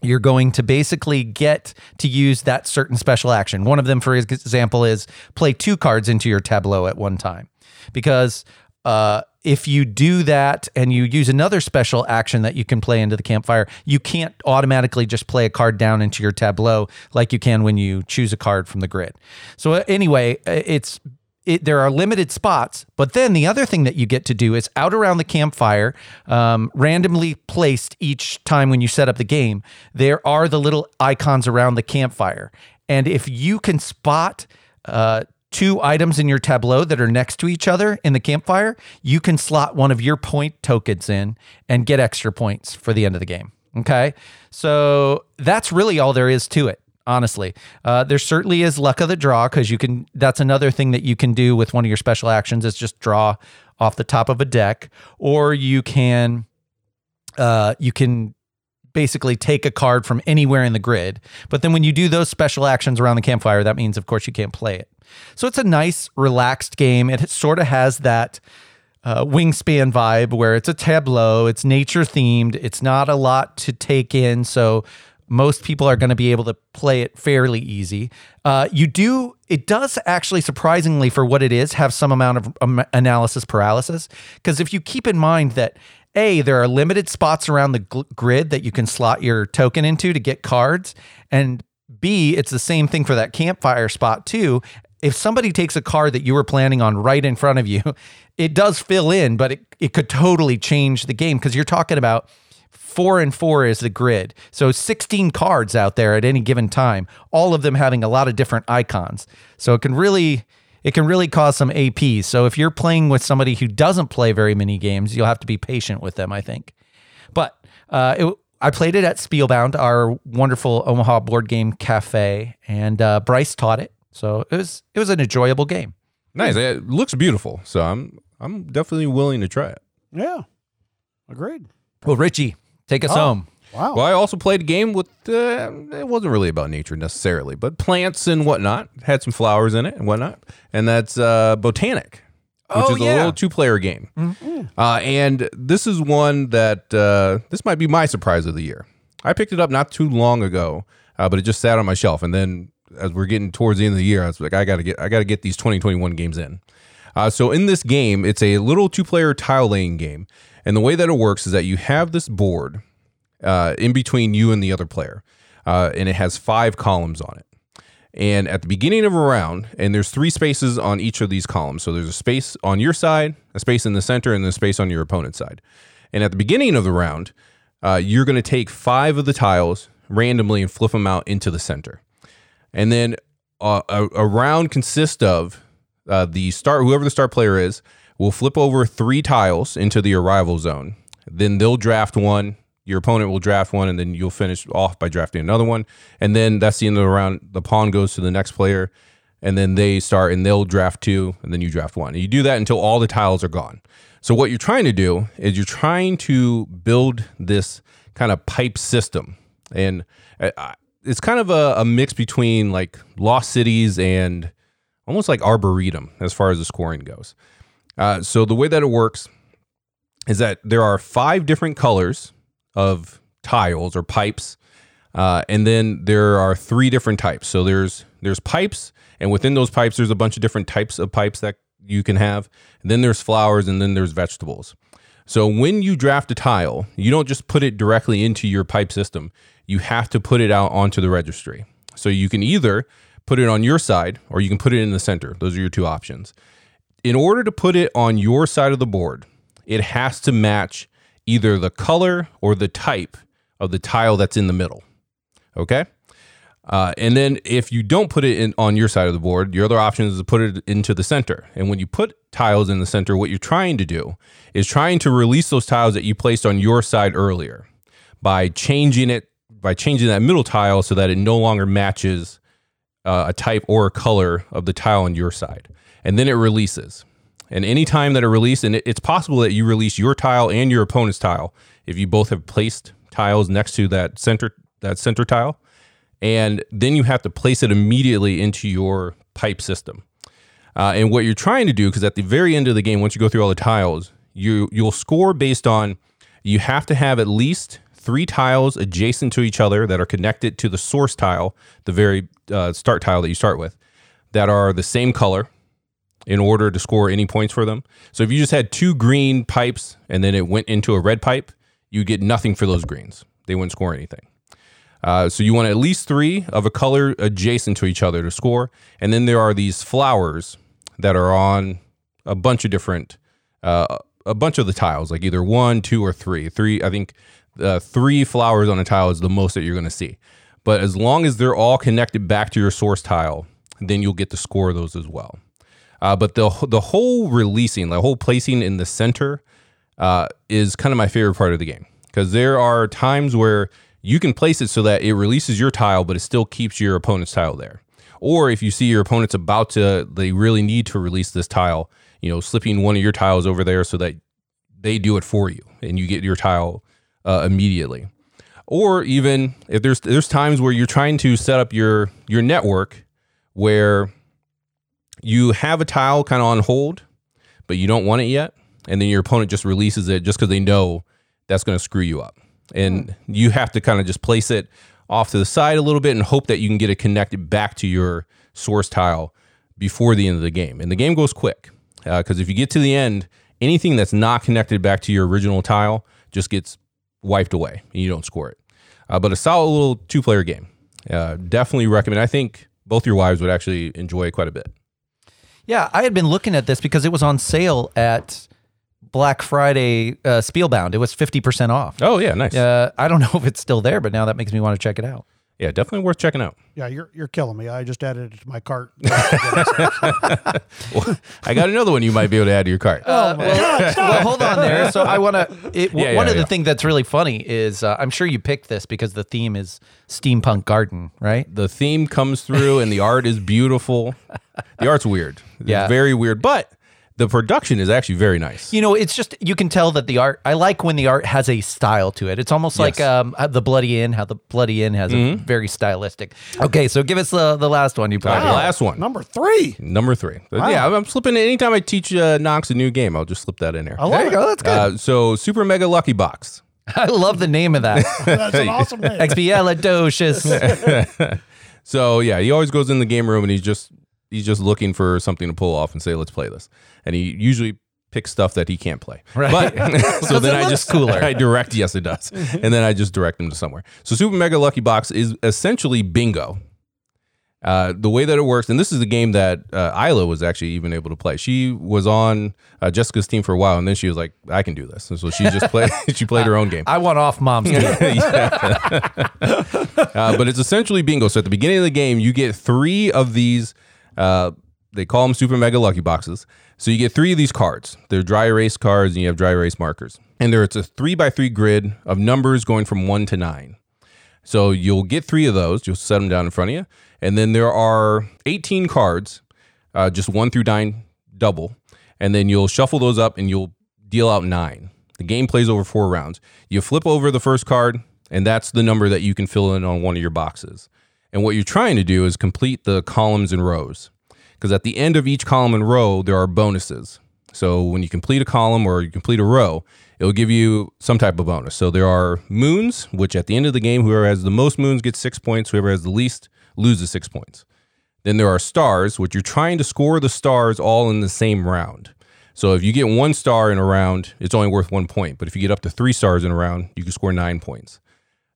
you're going to basically get to use that certain special action. One of them, for example, is play two cards into your tableau at one time. Because uh, if you do that and you use another special action that you can play into the campfire, you can't automatically just play a card down into your tableau like you can when you choose a card from the grid. So, uh, anyway, uh, it's it, there are limited spots, but then the other thing that you get to do is out around the campfire, um, randomly placed each time when you set up the game, there are the little icons around the campfire. And if you can spot uh, two items in your tableau that are next to each other in the campfire, you can slot one of your point tokens in and get extra points for the end of the game. Okay. So that's really all there is to it honestly. Uh, there certainly is luck of the draw because you can. That's another thing that you can do with one of your special actions is just draw off the top of a deck, or you can, uh, you can basically take a card from anywhere in the grid. But then when you do those special actions around the campfire, that means of course you can't play it. So it's a nice, relaxed game. It sort of has that. Uh, wingspan vibe where it's a tableau, it's nature themed, it's not a lot to take in. So most people are going to be able to play it fairly easy. Uh, you do, it does actually surprisingly for what it is have some amount of um, analysis paralysis. Because if you keep in mind that a, there are limited spots around the gl- grid that you can slot your token into to get cards. And B, it's the same thing for that campfire spot too. If somebody takes a card that you were planning on right in front of you, it does fill in, but it, it could totally change the game because you're talking about four and four is the grid. So 16 cards out there at any given time, all of them having a lot of different icons. So it can really it can really cause some AP. So if you're playing with somebody who doesn't play very many games, you'll have to be patient with them, I think. But uh, it, I played it at Spielbound, our wonderful Omaha board game cafe, and uh, Bryce taught it. So it was it was an enjoyable game. Nice. It looks beautiful. So I'm I'm definitely willing to try it. Yeah. Agreed. Well, Richie, take us Oh. home. Wow. Well, I also played a game with. Uh, it wasn't really about nature necessarily, but plants and whatnot. Had some flowers in it and whatnot, and that's uh, Botanik, which Oh, is a little two-player game. Uh, and this is one that uh, this might be my surprise of the year. I picked it up not too long ago, uh, but it just sat on my shelf, and then as we're getting towards the end of the year, I was like, I gotta get, I gotta get these 2021 games in. Uh, so in this game, it's a little two-player tile laying game, and the way that it works is that you have this board uh, in between you and the other player, uh, and it has five columns on it. And at the beginning of a round, and there's three spaces on each of these columns. So there's a space on your side, a space in the center, and a space on your opponent's side. And at the beginning of the round, uh, you're going to take five of the tiles randomly and flip them out into the center. And then uh, a, a round consists of uh, the start, whoever the start player is, will flip over three tiles into the arrival zone. Then they'll draft one. Your opponent will draft one, and then you'll finish off by drafting another one. And then that's the end of the round. The pawn goes to the next player, and then they start and they'll draft two, and then you draft one. And you do that until all the tiles are gone. So what you're trying to do is you're trying to build this kind of pipe system, and uh, it's kind of a, a mix between like Lost Cities and almost like Arboretum as far as the scoring goes. Uh, so the way that it works is that there are five different colors of tiles or pipes, uh, and then there are three different types. So there's there's pipes, and within those pipes, there's a bunch of different types of pipes that you can have. And then there's flowers, and then there's vegetables. So when you draft a tile, you don't just put it directly into your pipe system. You have to put it out onto the registry. So you can either put it on your side or you can put it in the center. Those are your two options. In order to put it on your side of the board, it has to match either the color or the type of the tile that's in the middle. Okay? Uh, and then if you don't put it in on your side of the board, your other option is to put it into the center. And when you put tiles in the center, what you're trying to do is trying to release those tiles that you placed on your side earlier by changing it by changing that middle tile so that it no longer matches uh, a type or a color of the tile on your side. And then it releases. And anytime that it releases, and it, it's possible that you release your tile and your opponent's tile if you both have placed tiles next to that center that center tile and then you have to place it immediately into your pipe system. Uh, and what you're trying to do, because at the very end of the game, once you go through all the tiles, you you'll score based on you have to have at least three tiles adjacent to each other that are connected to the source tile, the very uh, start tile that you start with, that are the same color in order to score any points for them. So if you just had two green pipes and then it went into a red pipe, you get nothing for those greens. They wouldn't score anything. Uh, so you want at least three of a color adjacent to each other to score, and then there are these flowers that are on a bunch of different, uh, a bunch of the tiles, like either one, two, or three. Three, I think, uh, three flowers on a tile is the most that you're going to see. But as long as they're all connected back to your source tile, then you'll get to score those as well. Uh, but the the whole releasing, the whole placing in the center, uh, is kind of my favorite part of the game because there are times where you can place it so that it releases your tile, but it still keeps your opponent's tile there. Or if you see your opponent's about to, they really need to release this tile, you know, slipping one of your tiles over there so that they do it for you and you get your tile uh, immediately. Or even if there's there's times where you're trying to set up your your network where you have a tile kind of on hold, but you don't want it yet, and then your opponent just releases it just because they know that's going to screw you up, and you have to kind of just place it off to the side a little bit and hope that you can get it connected back to your source tile before the end of the game. And the game goes quick because if you get to the end, anything that's not connected back to your original tile just gets wiped away and you don't score it. Uh, but a solid little two player game. Uh, definitely recommend. I think both your wives would actually enjoy it quite a bit. Yeah, I had been looking at this because it was on sale at Black Friday uh, Spielbound. It was 50% off. Oh yeah, nice. Uh, I don't know if it's still there, but now that makes me want to check it out. Yeah, definitely worth checking out. Yeah, you're you're killing me. I just added it to my cart. I got another one you might be able to add to your cart. oh my god! well, hold on there. So I want to. Yeah, one yeah, of the things that's really funny is uh, I'm sure you picked this because the theme is steampunk garden, right? the theme comes through and the art is beautiful. The art's weird. It's Yeah. very weird, but the production is actually very nice. You know, it's just you can tell that the art. I like when the art has a style to it. It's almost like um, the Bloody Inn. How the Bloody Inn has a very stylistic. Okay, so give us the the last one you All right, played. last one. Number three. Number three. But Yeah, I'm, I'm slipping anytime I teach uh, Knox a new game, I'll just slip that in there. I love There you it. go. That's good. Uh, so Super Mega Lucky Box. I love the name of that. That's an awesome name. Expialidocious. So yeah, he always goes in the game room and he's just he's just looking for something to pull off and say, "Let's play this." And he usually picks stuff that he can't play. Right. But so then I just cooler. I direct. Yes, it does. and then I just direct him to somewhere. So Super Mega Lucky Box is essentially bingo. Uh, the way that it works, and this is the game that uh, Isla was actually even able to play. She was on uh, Jessica's team for a while, and then she was like, "I can do this," and so she just played. she played her own game. I want off mom's team. Uh, but it's essentially bingo. So at the beginning of the game, you get three of these. Uh, they call them super mega lucky boxes. So you get three of these cards. They're dry erase cards, and you have dry erase markers. And there, it's a three by three grid of numbers going from one to nine. So you'll get three of those. You'll set them down in front of you, and then there are 18 cards, uh, just one through nine double, and then you'll shuffle those up and you'll deal out nine. The game plays over four rounds. You flip over the first card, and that's the number that you can fill in on one of your boxes. And what you're trying to do is complete the columns and rows, because at the end of each column and row there are bonuses. So when you complete a column or you complete a row, it'll give you some type of bonus. So there are moons, which at the end of the game, whoever has the most moons gets six points. Whoever has the least loses six points. Then there are stars, which you're trying to score the stars all in the same round. So if you get one star in a round, it's only worth one point. But if you get up to three stars in a round, you can score nine points.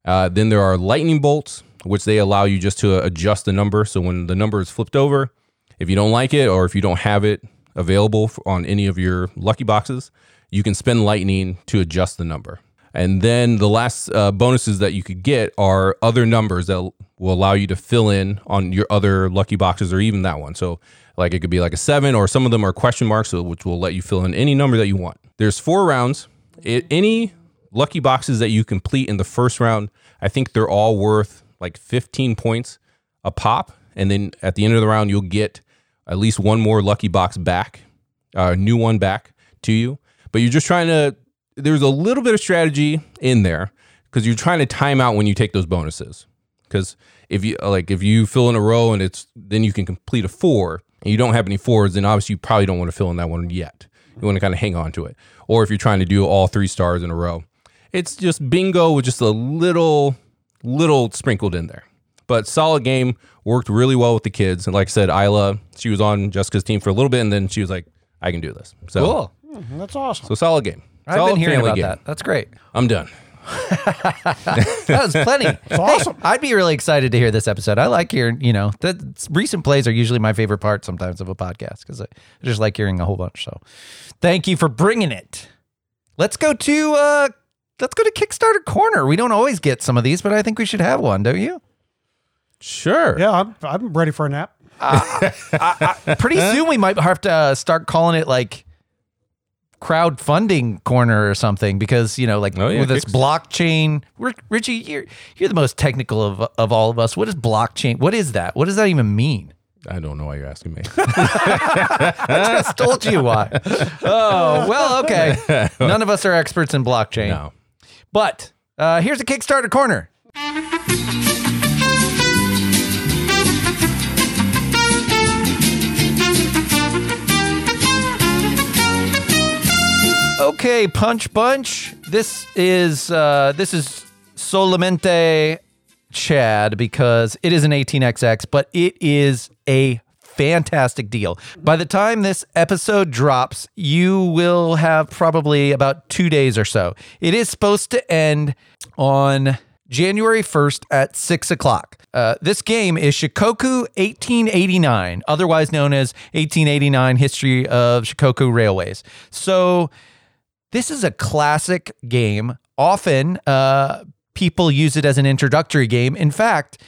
Uh, then there are lightning bolts, which they allow you just to adjust the number. So when the number is flipped over, if you don't like it or if you don't have it available on any of your lucky boxes, you can spend lightning to adjust the number. And then the last uh, bonuses that you could get are other numbers that will allow you to fill in on your other lucky boxes or even that one. So, like it could be like a seven, or some of them are question marks, which will let you fill in any number that you want. There's four rounds. It, any lucky boxes that you complete in the first round, I think they're all worth like 15 points a pop. And then at the end of the round, you'll get at least one more lucky box back, a new one back to you. But you're just trying to, there's a little bit of strategy in there because you're trying to time out when you take those bonuses. Because if you like, if you fill in a row and it's, then you can complete a four and you don't have any fours, then obviously you probably don't want to fill in that one yet. You want to kind of hang on to it. Or if you're trying to do all three stars in a row, it's just bingo with just a little, little sprinkled in there. But solid game, worked really well with the kids. And like I said, Isla, she was on Jessica's team for a little bit, and then she was like, "I can do this." So, Cool. That's awesome. so solid game. I've Solid been hearing about game. that. That's great. I'm done. That was plenty. It's awesome. I'd be really excited to hear this episode. I like hearing, you know, that recent plays are usually my favorite part sometimes of a podcast because I just like hearing a whole bunch. So, thank you for bringing it. Let's go to uh let's go to Kickstarter corner. We don't always get some of these, but I think we should have one, don't you? Sure. Yeah, I'm, I'm ready for a nap. Pretty soon we might have to uh, start calling it like crowdfunding corner or something because you know like Oh, yeah, with this Kicks- blockchain richie you're you're the most technical of, of all of us what is blockchain what is that what does that even mean I don't know why you're asking me. i just told you why oh well okay none of us are experts in blockchain no. But uh, here's a kickstarter corner Okay, Punch Bunch. This is uh, this is solamente Chad because it is an 18xx, but it is a fantastic deal. By the time this episode drops, you will have probably about two days or so. It is supposed to end on January 1st at 6 o'clock. Uh, this game is Shikoku 1889, otherwise known as 1889 History of Shikoku Railways. So, this is a classic game. Often, uh, people use it as an introductory game. In fact,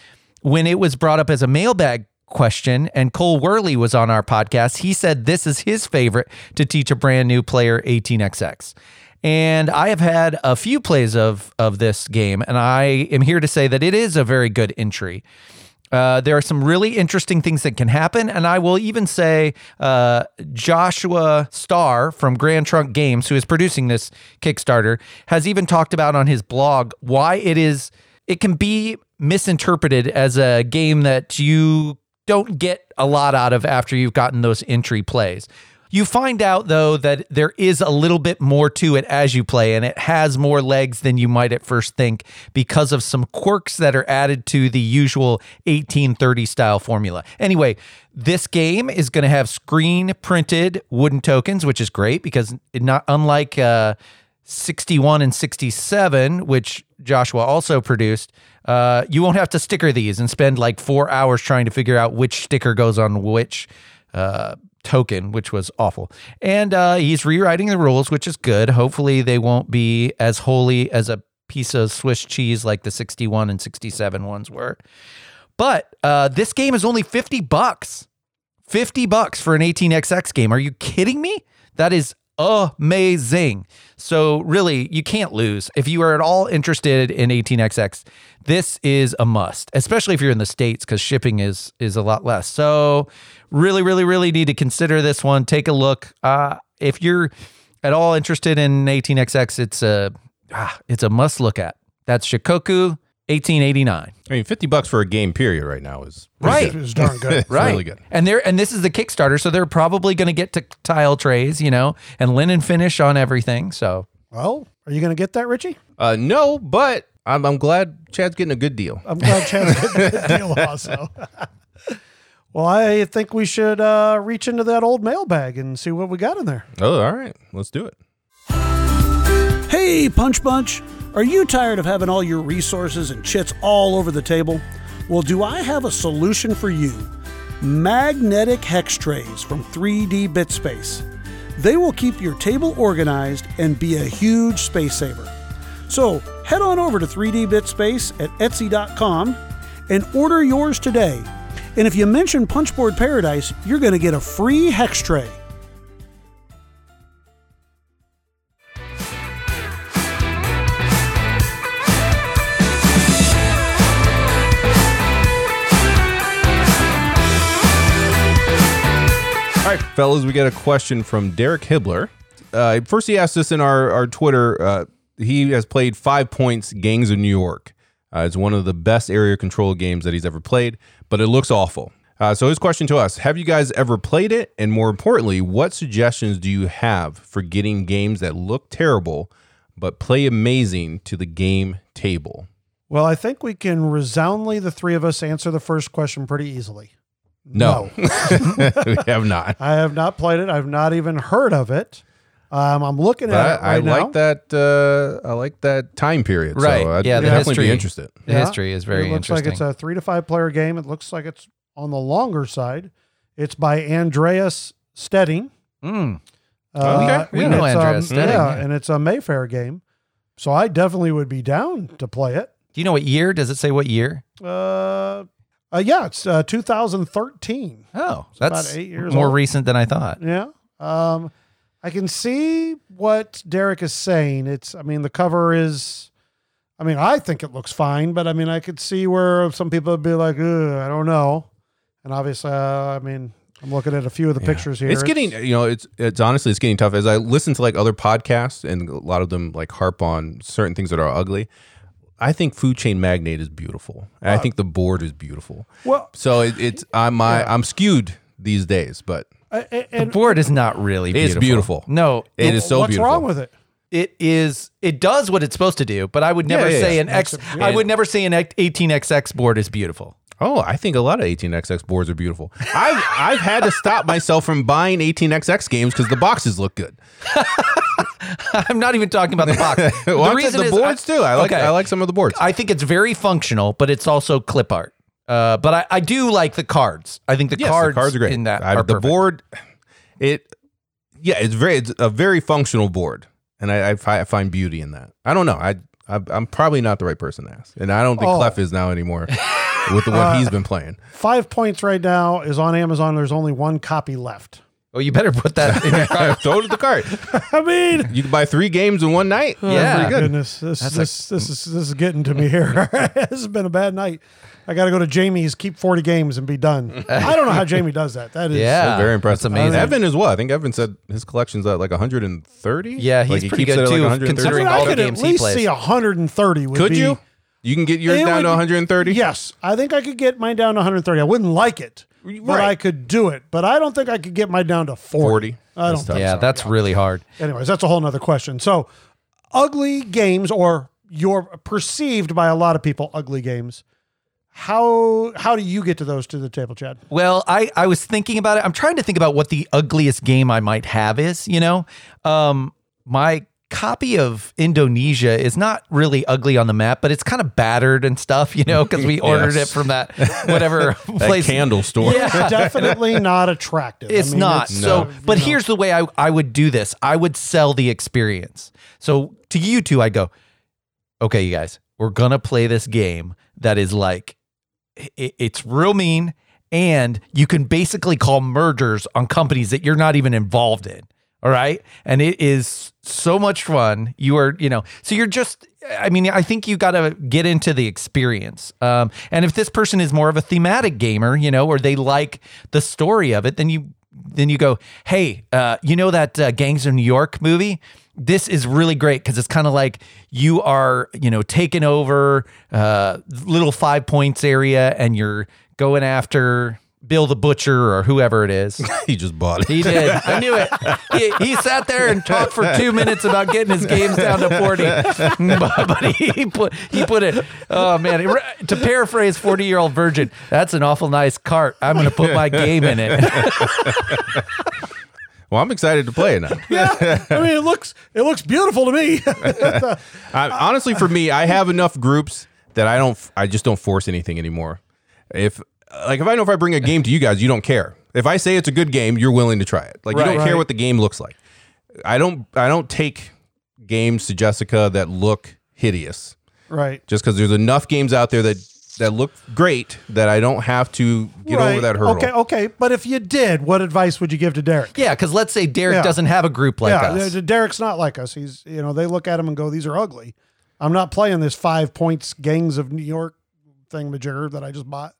when it was brought up as a mailbag question and Cole Wehrle was on our podcast, he said this is his favorite to teach a brand new player 18xx. And I have had a few plays of of this game, and I am here to say that it is a very good entry. Uh, there are some really interesting things that can happen, and I will even say uh, Joshua Starr from Grand Trunk Games, who is producing this Kickstarter, has even talked about on his blog why it is it can be misinterpreted as a game that you don't get a lot out of after you've gotten those entry plays. You find out though that there is a little bit more to it as you play, and it has more legs than you might at first think because of some quirks that are added to the usual 1830 style formula. Anyway, this game is going to have screen printed wooden tokens, which is great because not unlike uh, 61 and 67, which Joshua also produced, uh, you won't have to sticker these and spend like four hours trying to figure out which sticker goes on which uh, token, which was awful. And uh, he's rewriting the rules, which is good. Hopefully, they won't be as holy as a piece of Swiss cheese like the 61 and 67 ones were. But uh, this game is only 50 bucks. 50 bucks for an 18xx game. Are you kidding me? That is amazing. So really, you can't lose. If you are at all interested in 18xx, this is a must, especially if you're in the states cuz shipping is is a lot less. So really really really need to consider this one. Take a look. Uh if you're at all interested in 18xx, it's a ah, it's a must look at. That's Shikoku 1889. I mean, 50 bucks for a game period right now is Right. It was darn good. It's really good. And they're and this is the Kickstarter, so they're probably going to get to tile trays, you know, and linen finish on everything. So Well, are you going to get that, Richie? Uh, no, but I'm, I'm glad Chad's getting a good deal. I'm glad Chad's getting a good deal also. well, I think we should uh, reach into that old mailbag and see what we got in there. Oh, all right. Let's do it. Hey, Punch Bunch! Are you tired of having all your resources and chits all over the table? Well, do I have a solution for you? Magnetic hex trays from 3D BitSpace. They will keep your table organized and be a huge space saver. So head on over to 3D BitSpace at Etsy.com and order yours today. And if you mention Punchboard Paradise, you're going to get a free hex tray. Right, fellas, we got a question from Derek Hibbler. Uh, first, he asked us in our, our Twitter. Uh, he has played Five Points Gangs of New York. Uh, it's one of the best area control games that he's ever played, but it looks awful. Uh, so, his question to us Have you guys ever played it? And more importantly, what suggestions do you have for getting games that look terrible but play amazing to the game table? Well, I think we can resoundly, the three of us, answer the first question pretty easily. No, we have not. I have not played it. I've not even heard of it. Um, I'm looking But at it I, I right now. like that. Uh, I like that time period. Right. So I'd Yeah, the definitely history. be interested. the Yeah. history is very interesting. it looks interesting. like it's a three to five player game. It looks like it's on the longer side. It's by Andreas Steding. Mm. Uh, Okay. We and know it's, Andreas um, Steding, Yeah, yeah. and it's a Mayfair game. So I definitely would be down to play it. Do you know what year? Does it say what year? Uh, Uh, yeah, it's uh, 2013. Oh, about that's eight years more old. recent than I thought. Yeah. Um, I can see what Derek is saying. It's, I mean, the cover is, I mean, I think it looks fine, but I mean, I could see where some people would be like, Ugh, I don't know. And obviously, uh, I mean, I'm looking at a few of the pictures here. It's getting, you know, it's it's honestly it's getting tough as I listen to like other podcasts and a lot of them like harp on certain things that are ugly. I think Food Chain Magnate is beautiful. And I think the board is beautiful. well, So it, it's I'm my I'm skewed these days, but uh, The and board is not really It's beautiful. beautiful. No, it is so beautiful. what's beautiful. wrong with it? it is it does what it's supposed to do, but I would never yeah, say yeah. an X Makes I would never say an 18XX board is beautiful. Oh, I think a lot of 18xx boards are beautiful. I've I've had to stop myself from buying 18xx games because the boxes look good. I'm not even talking about the box. Well, I'm saying the is boards I- too. I like Okay. I like some of the boards. I think it's very functional, but it's also clip art. Uh, but I, I do like the cards. I think the, Yes, cards, the cards are great. in that I- are the perfect. board, it, yeah, it's very, it's a very functional board, and I, I, I find beauty in that. I don't know. I, I I'm probably not the right person to ask, and I don't think Oh. Clef is now anymore with the one he's been playing. Five points right now is on Amazon. There's only one copy left. Oh, you better put that in your I throw it at the cart. I mean, You can buy three games in one night. Yeah. pretty good. goodness, this this, this is this is getting to me here. this has been a bad night. I got to go to Jamie's, keep 40 games, and be done. I don't know how Jamie does that. That is Yeah. Very impressive. That's amazing. Uh, Evan as well. I think Evan said his collection's at like 130. Yeah, he's Like, he pretty keeps good it at, like, too, 130. I, considering mean, all I the could at games he least plays. see 130. Could be, you? You can get yours down would to be- 130. Yes, I think I could get mine down to 130. I wouldn't like it, but Right. I could do it. But I don't think I could get mine down to 40. 40. I don't think yeah, so. that's really hard. Anyways, that's a whole nother question. So, ugly games, or you're perceived by a lot of people, ugly games. How how do you get to those to the table, Chad? Well, I, I was thinking about it. I'm trying to think about what the ugliest game I might have is, you know? Um, my copy of Indonesia is not really ugly on the map, but it's kind of battered and stuff, you know, because we ordered Yes. it from that whatever That place. candle store. Yeah. Definitely not attractive. I It's mean, not. it's, so, uh, but you know, here's the way I, I would do this I would sell the experience. So to you two, I'd go, okay, you guys, we're going to play this game that is like, i it's real mean. And you can basically call mergers on companies that you're not even involved in. All right. And it is so much fun. You are, you know, so you're just, I mean, I think you got to get into the experience. Um, and if this person is more of a thematic gamer, you know, or they like the story of it, then you, then you go, hey, uh, you know that uh, Gangs of New York movie? This is really great because it's kind of like you are, you know, taking over uh, little five points area and you're going after Bill the Butcher or whoever it is. he just bought it. He did. I knew it. He, he sat there and talked for two minutes about getting his games down to forty, but, but he put he put it. Oh man! To paraphrase forty year old virgin, that's an awful nice cart. I'm going to put my game in it. Well, I'm excited to play it now. yeah. I mean, it looks it looks beautiful to me. I, honestly, for me, I have enough groups that I don't. I just don't force anything anymore. If like if I know if I bring a game to you guys, you don't care. If I say it's a good game, you're willing to try it. Like you Right. don't care Right. what the game looks like. I don't. I don't take games to Jessica that look hideous right. just because there's enough games out there that that look great that I don't have to get right. over that hurdle. Okay, okay. But if you did, what advice would you give to Derek? Yeah, because let's say Derek Yeah. doesn't have a group like yeah, us. Derek's not like us. He's you know they look at him and go, "These are ugly." I'm not playing this five points gangs of New York thingamajigger that I just bought.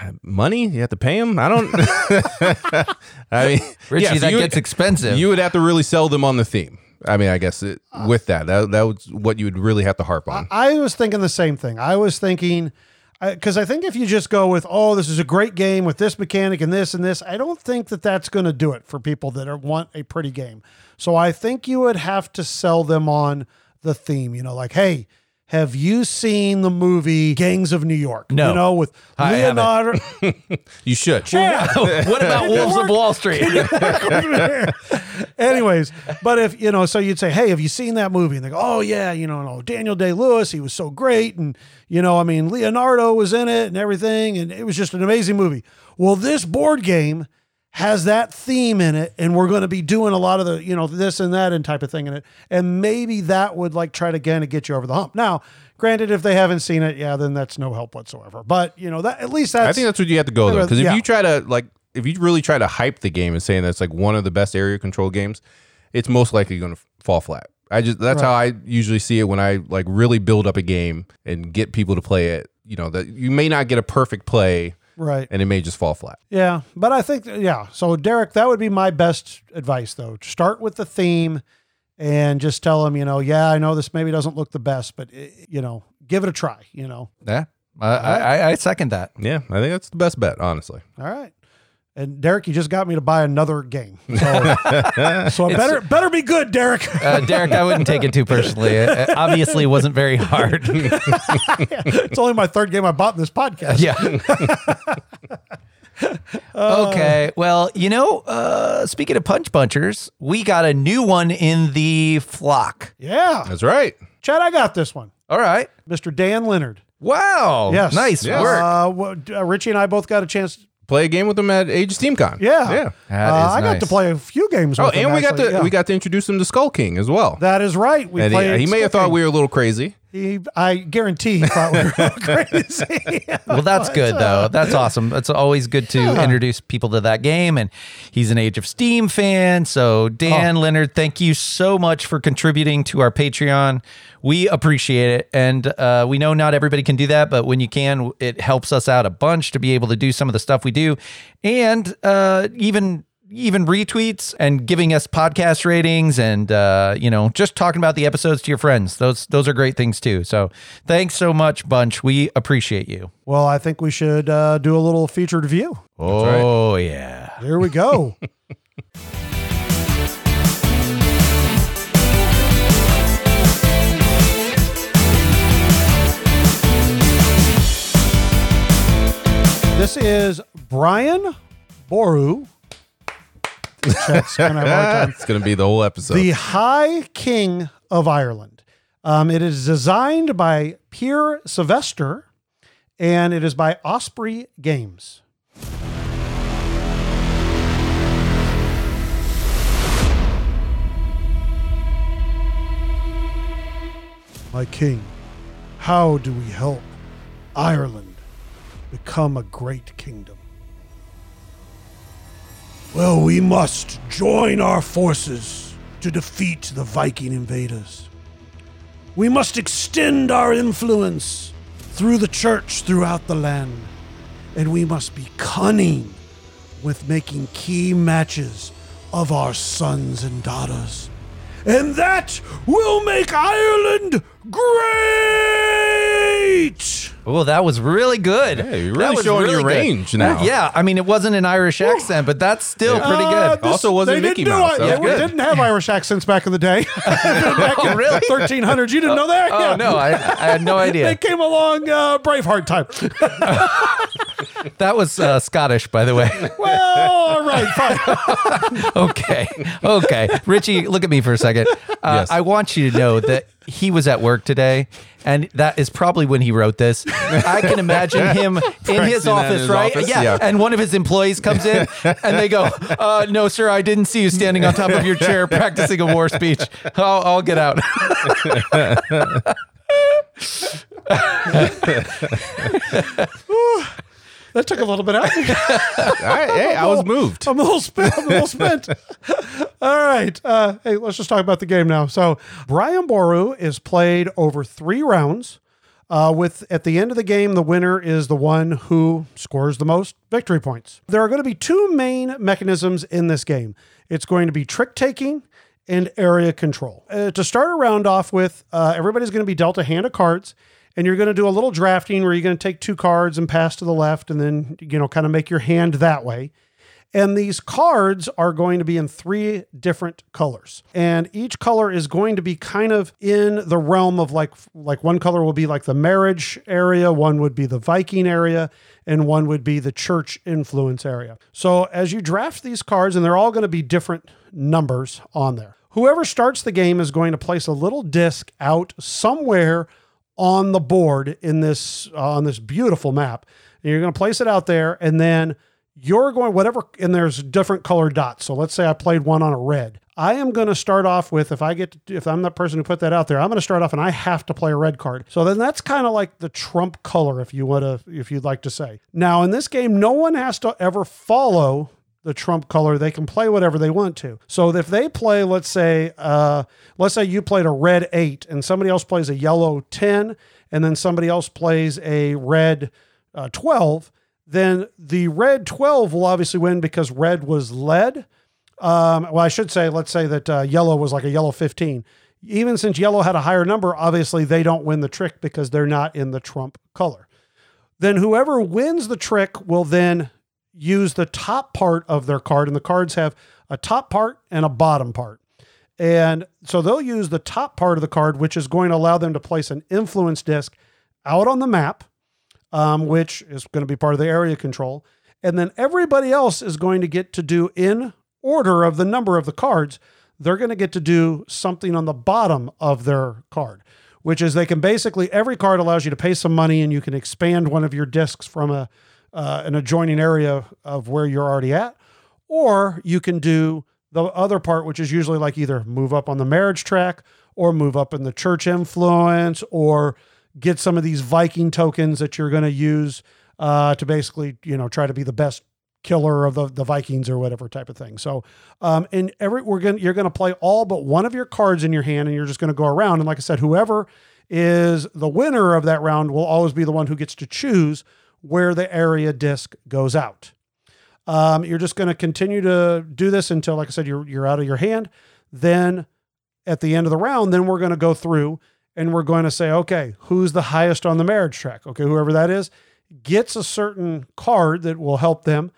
Uh, money you have to pay them. I don't. I mean, Richie, yeah, so that you gets expensive. You would have to really sell them on the theme. I mean, I guess it, with that, that that was what you would really have to harp on. I was thinking the same thing. I was thinking because I, think if you just go with, "Oh, this is a great game with this mechanic and this and this," I don't think that that's going to do it for people that are, want a pretty game. So I think you would have to sell them on the theme. You know, like, hey. Have you seen the movie Gangs of New York? No. You know, with I. Leonardo. you should. Yeah. what about Wolves of Wall Street? Anyways, but if you know, so you'd say, "Hey, have you seen that movie?" And they go, "Oh yeah, you know, no, oh, Daniel Day Lewis, he was so great, and you know, I mean, Leonardo was in it and everything, and it was just an amazing movie." Well, this board game has that theme in it and we're going to be doing a lot of the you know this and that and type of thing in it and maybe that would like try to again to get you over the hump now granted if they haven't seen it yeah then that's no help whatsoever but you know that at least that's I think that's what you have to go though, because if Yeah. you try to like, if you really try to hype the game and saying that's like one of the best area control games, it's most likely going to fall flat. I just that's how I usually see it when I like really build up a game and get people to play it. You know that you may not get a perfect play, right and it may just fall flat. Yeah, but I think yeah. So Derek, that would be my best advice though. Start with the theme and just tell them, you know, yeah, I know this maybe doesn't look the best, but eh, you know, give it a try, you know. Yeah. I, I, I second that. Yeah, I think that's the best bet, honestly. All right. And Derek, you just got me to buy another game. So, so it better better be good, Derek. Uh, Derek, I wouldn't take it too personally. It, it obviously wasn't very hard. it's only my third game I bought in this podcast. yeah. okay. Well, you know, uh, speaking of punch punchers, we got a new one in the flock. Yeah. That's right. Chad, I got this one. All right. Mr. Dan Leonard. Wow. Yes. Nice Yes. work. Uh, uh, Richie and I both got a chance. Play a game with them at Age Steam Con. Yeah. yeah. That Uh, is I got nice. to play a few games Oh, with him, and we got actually, to yeah. we got to introduce him to Skull King as well. That is right. We and he, played he may have thought King. we were a little crazy. He, I guarantee he thought we were crazy. Well, that's good though. That's awesome. It's always good to Yeah. introduce people to that game. And he's an Age of Steam fan. So, Oh. Dan Leonard, thank you so much for contributing to our Patreon. We appreciate it. And uh, we know not everybody can do that, but when you can, it helps us out a bunch to be able to do some of the stuff we do. And uh, even even retweets and giving us podcast ratings and uh, you know just talking about the episodes to your friends those those are great things too so thanks so much bunch we appreciate you well, I think we should uh, do a little featured view. Oh yeah. Here we go. this is Brian Boru. Chet's gonna have a hard time. It's going to be the whole episode. The High King of Ireland. Um, it is designed by Peer Sylvester and it is by Osprey Games. My king, how do we help Ireland become a great kingdom? Well, we must join our forces to defeat the Viking invaders. We must extend our influence through the church throughout the land. And we must be cunning with making key matches of our sons and daughters. And that will make Ireland great! Oh, that was really good. Yeah, you're That really was showing your good. range now. Yeah, I mean, it wasn't an Irish accent, but that's still pretty Uh, good. this- Also wasn't they Mickey didn't do Mouse. it. That was They good. didn't have Irish accents back in the day. back Oh, in really? 1300s. You didn't know that? Oh Yeah. no, I, I had no idea. They came along uh, Braveheart time. That was uh, Scottish, by the way. well, all right, fine. okay, okay. Richie, look at me for a second. Uh, Yes. I want you to know that he was at work today, and that is probably when he wrote this. I can imagine him in his Practicing in office, his right? office? Yeah. Yeah. And one of his employees comes in, and they go, uh, "No, sir, I didn't see you standing on top of your chair practicing a war speech. I'll, I'll get out." That took a little bit out. of me. All right, hey, I was moved. I'm a little spent. I'm a little spent. All right. Uh, hey, let's just talk about the game now. So, Brian Boru is played over three rounds. Uh, with at the end of the game, the winner is the one who scores the most victory points. There are going to be two main mechanisms in this game. It's going to be trick taking and area control. Uh, to start a round off with, uh, everybody's going to be dealt a hand of cards, and you're going to do a little drafting where you're going to take two cards and pass to the left, and then you know kind of make your hand that way. And these cards are going to be in three different colors. And each color is going to be kind of in the realm of like like one color will be like the marriage area, one would be the Viking area, and one would be the church influence area. So as you draft these cards and they're all going to be different numbers on there. Whoever starts the game is going to place a little disc out somewhere on the board in this uh, on this beautiful map. And you're going to place it out there and then you're going whatever, and there's different colored dots. So let's say I played one on a red. I am going to start off with if I get to, if I'm the person who put that out there, I'm going to start off and I have to play a red card. So then that's kind of like the trump color, if you want to, if you'd like to say. Now in this game, no one has to ever follow the trump color. They can play whatever they want to. So if they play, let's say, uh, let's say you played a red eight and somebody else plays a yellow 10 and then somebody else plays a red uh, 12, then the red 12 will obviously win because red was led. Um, well, I should say, let's say that uh, yellow was like a yellow 15. Even since yellow had a higher number, obviously they don't win the trick because they're not in the trump color. Then whoever wins the trick will then use the top part of their card, and the cards have a top part and a bottom part. And so they'll use the top part of the card, which is going to allow them to place an influence disc out on the map, um, which is going to be part of the area control. And then everybody else is going to get to do in order of the number of the cards, they're going to get to do something on the bottom of their card, which is they can basically, every card allows you to pay some money and you can expand one of your discs from a, uh, an adjoining area of where you're already at. Or you can do the other part, which is usually like either move up on the marriage track or move up in the church influence or get some of these Viking tokens that you're going to use uh, to basically, you know, try to be the best killer of the, the Vikings or whatever type of thing. So, um, and every we're gonna you're gonna play all but one of your cards in your hand, and you're just gonna go around. And like I said, whoever is the winner of that round will always be the one who gets to choose where the area disc goes out. Um, you're just gonna continue to do this until, like I said, you're you're out of your hand. Then at the end of the round, then we're gonna go through and we're going to say, okay, who's the highest on the marriage track? Okay, whoever that is gets a certain card that will help them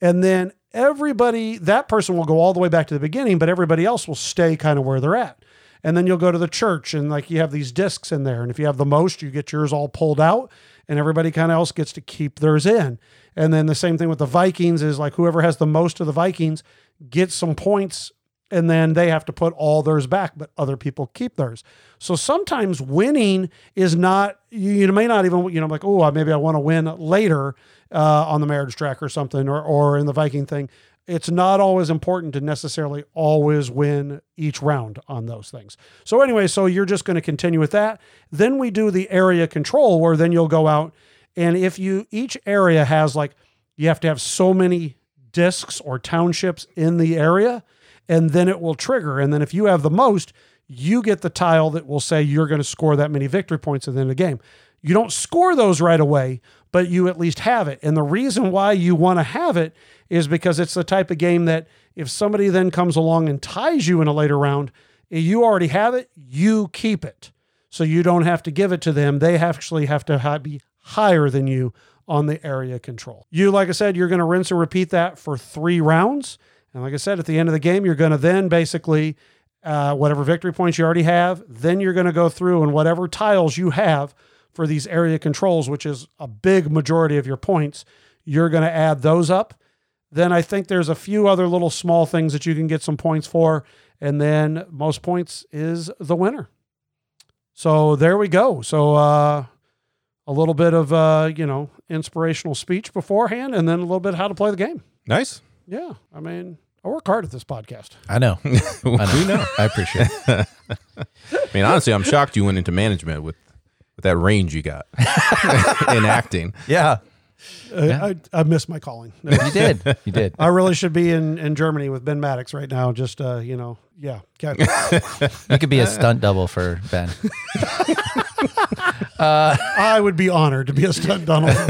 and then everybody, that person will go all the way back to the beginning, but everybody else will stay kind of where they're at. And then you'll go to the church and like you have these discs in there. And if you have the most, you get yours all pulled out and everybody kind of else gets to keep theirs in. And then the same thing with the Vikings is like whoever has the most of the Vikings gets some points and then they have to put all theirs back, but other people keep theirs. So sometimes winning is not, you, you may not even, you know, like, oh, maybe I want to win later uh, on the marriage track or something, or, or in the Viking thing. It's not always important to necessarily always win each round on those things. So, anyway, so you're just going to continue with that. Then we do the area control where then you'll go out and if you, each area has like, you have to have so many discs or townships in the area and then it will trigger. And then if you have the most, you get the tile that will say you're going to score that many victory points at the end of the game. You don't score those right away, but you at least have it. And the reason why you want to have it is because it's the type of game that if somebody then comes along and ties you in a later round, you already have it, you keep it. So you don't have to give it to them. They actually have to be higher than you on the area control. You, like I said, you're going to rinse and repeat that for three rounds. And like I said, at the end of the game, you're going to then basically, uh, whatever victory points you already have, then you're going to go through and whatever tiles you have for these area controls, which is a big majority of your points, you're going to add those up. Then I think there's a few other little small things that you can get some points for. And then most points is the winner. So there we go. So, uh, a little bit of, uh, you know, inspirational speech beforehand and then a little bit how to play the game. Nice. Yeah. I mean, I work hard at this podcast. I know. I know. We know. I appreciate it. I mean, honestly, I'm shocked you went into management with with that range you got in acting. Yeah. Uh, I, I missed my calling. You did. You did. I really should be in, in Germany with Ben Maddox right now. Just, uh, you know, yeah. You could be a stunt double for Ben. I would be honored to be a stunt Donald.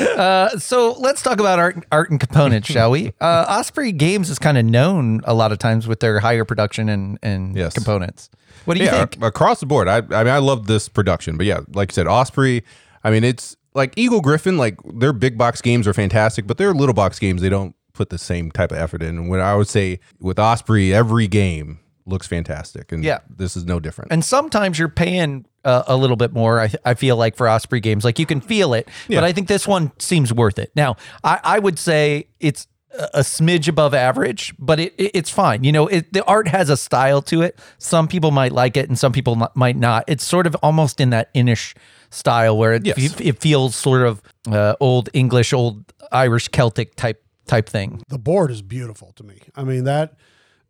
Uh, so let's talk about art, art and components, shall we? Uh, Osprey Games is kind of known a lot of times with their higher production and, and Yes. components. What do you yeah, think? ac- across the board. I, I mean, I love this production, but yeah, like you said, Osprey. I mean, it's like Eagle Gryphon. Like their big box games are fantastic, but their little box games they don't put the same type of effort in. And when I would say with Osprey, every game looks fantastic, and Yeah. this is no different. And sometimes you're paying uh, a little bit more. I, I feel like for Osprey games, like you can feel it, Yeah. but I think this one seems worth it. Now, I, I would say it's a smidge above average, but it, it- it's fine. You know, it, the art has a style to it. Some people might like it, and some people not, might not. It's sort of almost in that Inis style where it, Yes. it feels sort of uh, old English, old Irish, Celtic type type thing. the board is beautiful to me. I mean that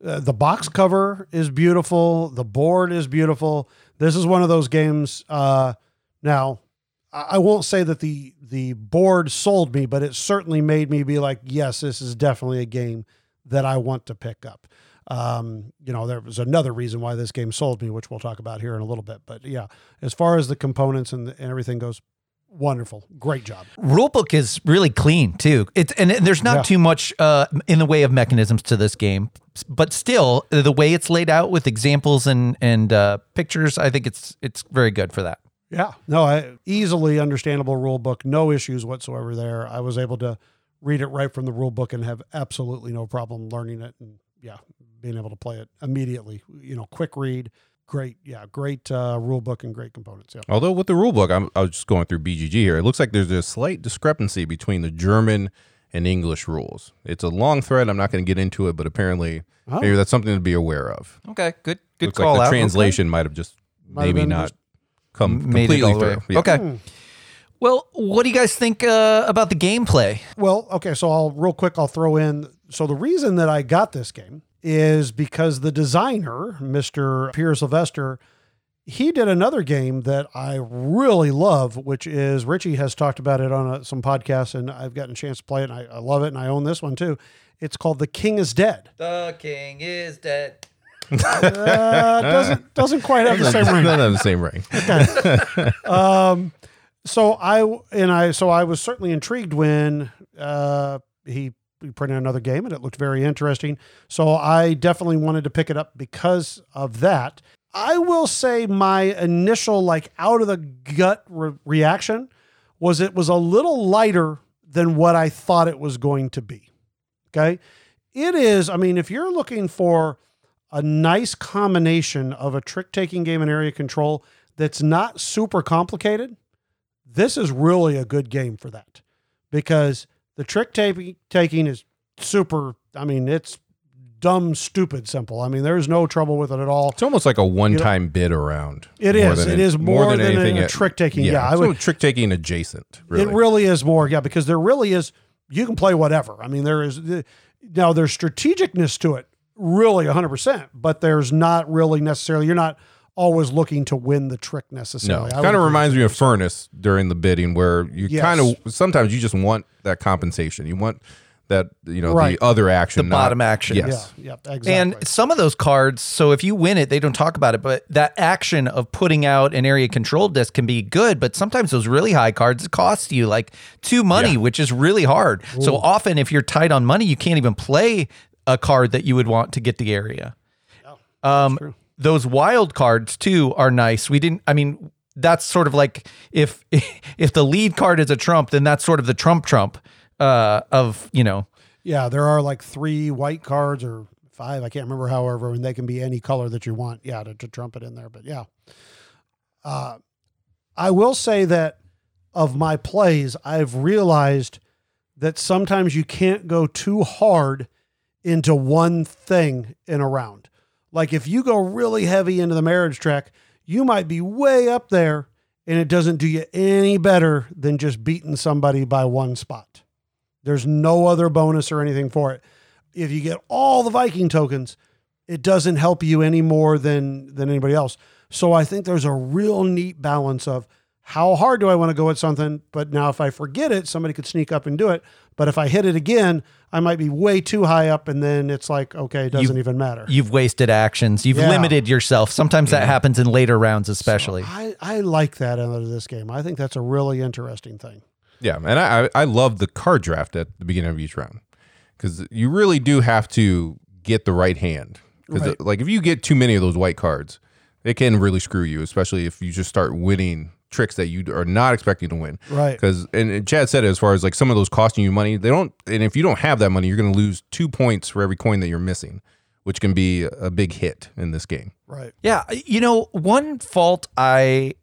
uh, the box cover is beautiful. The board is beautiful. This is one of those games. Uh, now, I won't say that the the board sold me, but it certainly made me be like, yes, this is definitely a game that I want to pick up. Um, you know, there was another reason why this game sold me, which we'll talk about here in a little bit. But yeah, as far as the components and, and everything goes, wonderful, great job. Rulebook is really clean too. It's and there's not Yeah. too much uh, in the way of mechanisms to this game, but still the way it's laid out with examples and and uh, pictures, I think it's it's very good for that. Yeah, no, I, easily understandable rulebook. no issues whatsoever there. I was able to read it right from the rulebook and have absolutely no problem learning it, and yeah, being able to play it immediately. You know, quick read, great, yeah, great uh, rule book and great components. Yeah, Although with the rule book, I'm, I was just going through BGG here. It looks like there's a slight discrepancy between the German and English rules. It's a long thread. I'm not going to get into it, but apparently Oh. maybe that's something to be aware of. Okay, good good looks call like the out. translation might have just Might maybe been not just- come completely all the way. through. Yeah. Okay. Well, what do you guys think uh, about the gameplay? Well, okay, so I'll real quick I'll throw in so the reason that I got this game is because the designer, Mr. Peer Sylvester, he did another game that I really love, which is Richie has talked about it on a, some podcasts, and I've gotten a chance to play it, and I, I love it, and I own this one too. It's called The King is Dead. The king is dead. Uh, doesn't doesn't quite have the same ring. Doesn't have the same ring. okay. um, so I and I so I was certainly intrigued when uh, he, he printed another game and it looked very interesting. So I definitely wanted to pick it up because of that. I will say my initial like out of the gut re- reaction was it was a little lighter than what I thought it was going to be. Okay, it is. I mean, if you're looking for a nice combination of a trick taking game and area control that's not super complicated, this is really a good game for that because the trick taking taking is super. I mean, it's dumb, stupid, simple. I mean, there's no trouble with it at all. It's almost like a one-time bid around. It more is. than It is more than a it- trick-taking. Yeah, I it's would- trick taking adjacent. Really. It really is more, yeah, because there really is. You can play whatever. I mean, there is now there's strategicness to it, really 100. percent But there's not really necessarily. You're not always looking to win the trick necessarily. I would kind of reminds me of Furnace during the bidding, where you Yes. kind of sometimes you just want that compensation. You want that you know Right. the other action, The not- bottom action. Yes, Yeah, yeah, exactly. And some of those cards, so if you win it, they don't talk about it, but that action of putting out an area control disc can be good, but sometimes those really high cards cost you like two money, Yeah. which is really hard. So often if you're tight on money, you can't even play a card that you would want to get the area. Um, true. Those wild cards too are nice. We didn't, I mean, that's sort of like if if the lead card is a trump, then that's sort of the trump trump uh, of you know Yeah, there are like three white cards or five. I can't remember, however, and they can be any color that you want. Yeah, to, to trump it in there. But yeah, uh, I will say that of my plays, I've realized that sometimes you can't go too hard into one thing in a round. Like if you go really heavy into the marriage track, you might be way up there and it doesn't do you any better than just beating somebody by one spot. There's no other bonus or anything for it. If you get all the Viking tokens, it doesn't help you any more than than anybody else. So I think there's a real neat balance of how hard do I want to go at something, but now if I forget it, somebody could sneak up and do it. But if I hit it again, I might be way too high up, and then it's like, okay, it doesn't even matter. you've wasted actions. You've Yeah. limited yourself. Sometimes that happens in later rounds, especially. I, I like that out of this game. I think that's a really interesting thing. Yeah, and I I I love the card draft at the beginning of each round because you really do have to get the right hand. Because Right. like if you get too many of those white cards, it can really screw you, especially if you just start winning tricks that you are not expecting to win. Right. Because and and Chad said it as far as like some of those costing you money, they don't. And if you don't have that money, you're going to lose two points for every coin that you're missing, which can be a big hit in this game. Right. Yeah, you know, one fault I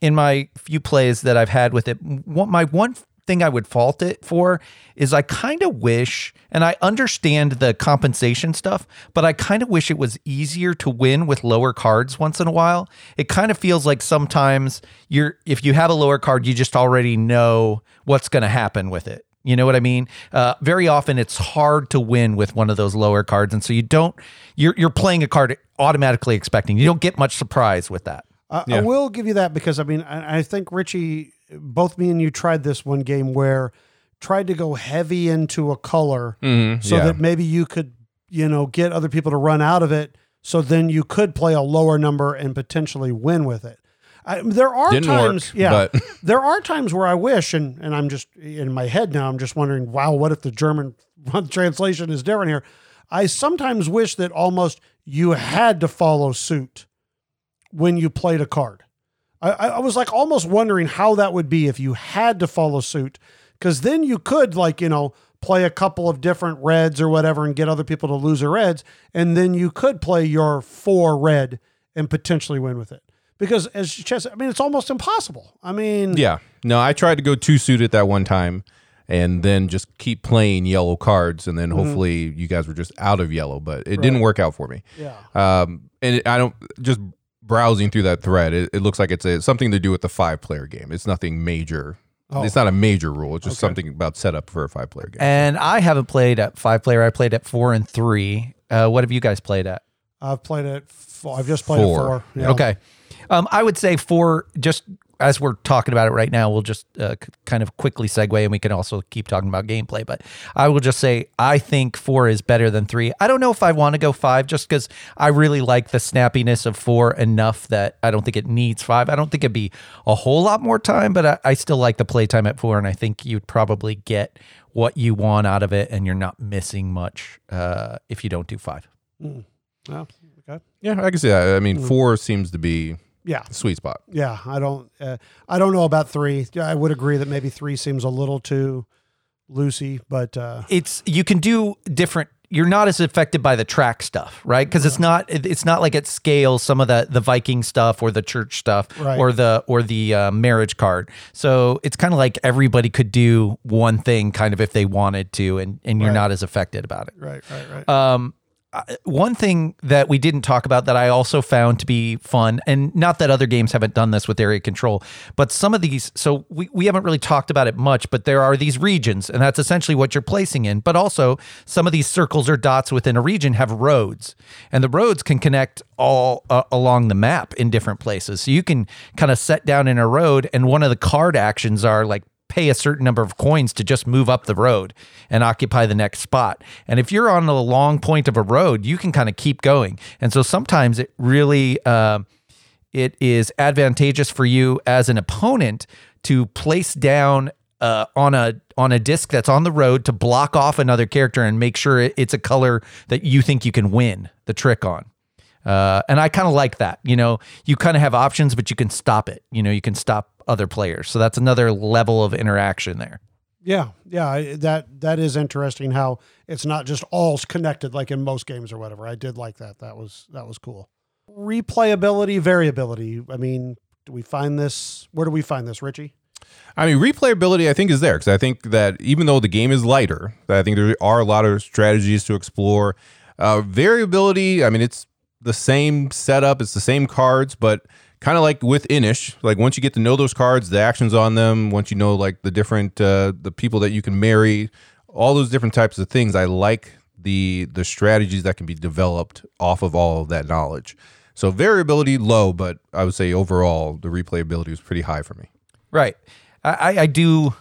in my few plays that I've had with it, one, my one thing thing I would fault it for is I kind of wish, and I understand the compensation stuff, but I kind of wish it was easier to win with lower cards once in a while. It kind of feels like sometimes you're, if you have a lower card, you just already know what's going to happen with it. You know what I mean? Uh, very often it's hard to win with one of those lower cards, and so you don't. You're you're playing a card automatically expecting. You don't get much surprise with that. I, Yeah. I will give you that because I mean I, I think Richie, both me and you tried this one game where tried to go heavy into a color Mhm, so yeah. that maybe you could you know get other people to run out of it, so then you could play a lower number and potentially win with it. I, there are Didn't work, times, yeah, but- there are times where I wish, and and I'm just in my head now. I'm just wondering, wow, what if the German translation is different here? I sometimes wish that almost you had to follow suit when you played a card. I, I was like almost wondering how that would be if you had to follow suit, because then you could like you know play a couple of different reds or whatever and get other people to lose their reds, and then you could play your four red and potentially win with it. Because as chess, I mean, it's almost impossible. I mean, Yeah. No, I tried to go two suited that one time and then just keep playing yellow cards. And then Mm-hmm. hopefully you guys were just out of yellow, but it didn't work out for me. yeah, Um, and it, I don't just browsing through that thread, it, it looks like it's a, something to do with the five player game. It's nothing major. Oh. It's not a major rule. It's just Okay. something about setup for a five player game. And I haven't played at five player. I played at four and three. Uh, what have you guys played at? I've played it. Four. I've just played it Four. four. Yeah. Okay. Um, I would say four, just as we're talking about it right now, we'll just uh, c- kind of quickly segue and we can also keep talking about gameplay. But I will just say, I think four is better than three. I don't know if I want to go five just because I really like the snappiness of four enough that I don't think it needs five. I don't think it'd be a whole lot more time, but I, I still like the playtime at four. And I think you'd probably get what you want out of it and you're not missing much uh, if you don't do five. Well, okay. yeah, I can see that. I Mm. mean, four seems to be Yeah. sweet spot. Yeah, I don't. Uh, I don't know about three. Yeah, I would agree that maybe three seems a little too loosey, but uh, it's you can do different you're not as affected by the track stuff right because it's not it- it's not like it scales some of the the viking stuff or the church stuff Right. or the or the uh, marriage card so it's kind of like everybody could do one thing kind of if they wanted to and and you're Right. not as affected about it right, right, right. um, I- one thing that we didn't talk about that I also found to be fun, and not that other games haven't done this with area control, but some of these, so we, we haven't really talked about it much, but there are these regions, and that's essentially what you're placing in. But also, some of these circles or dots within a region have roads, and the roads can connect all uh, along the map in different places. So you can kind of set down in a road, and one of the card actions are like pay a certain number of coins to just move up the road and occupy the next spot. And if you're on a long point of a road, you can kind of keep going. And so sometimes it really uh, it is advantageous for you as an opponent to place down uh, on a on a disc that's on the road to block off another character and make sure it's a color that you think you can win the trick on. Uh, and I kind of like that. You know, you kind of have options, but you can stop it. You know, you can stop other players. So that's another level of interaction there. yeah, yeah. That that is interesting. How it's not just all connected like in most games or whatever. I did like that. That was that was cool. Replayability, variability. I mean, do we find this? Where do we find this, Richie? I mean, replayability, I think, is there because I think that even though the game is lighter, that I think there are a lot of strategies to explore. Uh, variability, I mean, it's the same setup, it's the same cards, but kind of like with Inis, like once you get to know those cards, the actions on them, once you know like the different uh, the people that you can marry, all those different types of things, I like the the strategies that can be developed off of all of that knowledge. So variability low, but I would say overall the replayability was pretty high for me. Right. I, I- do.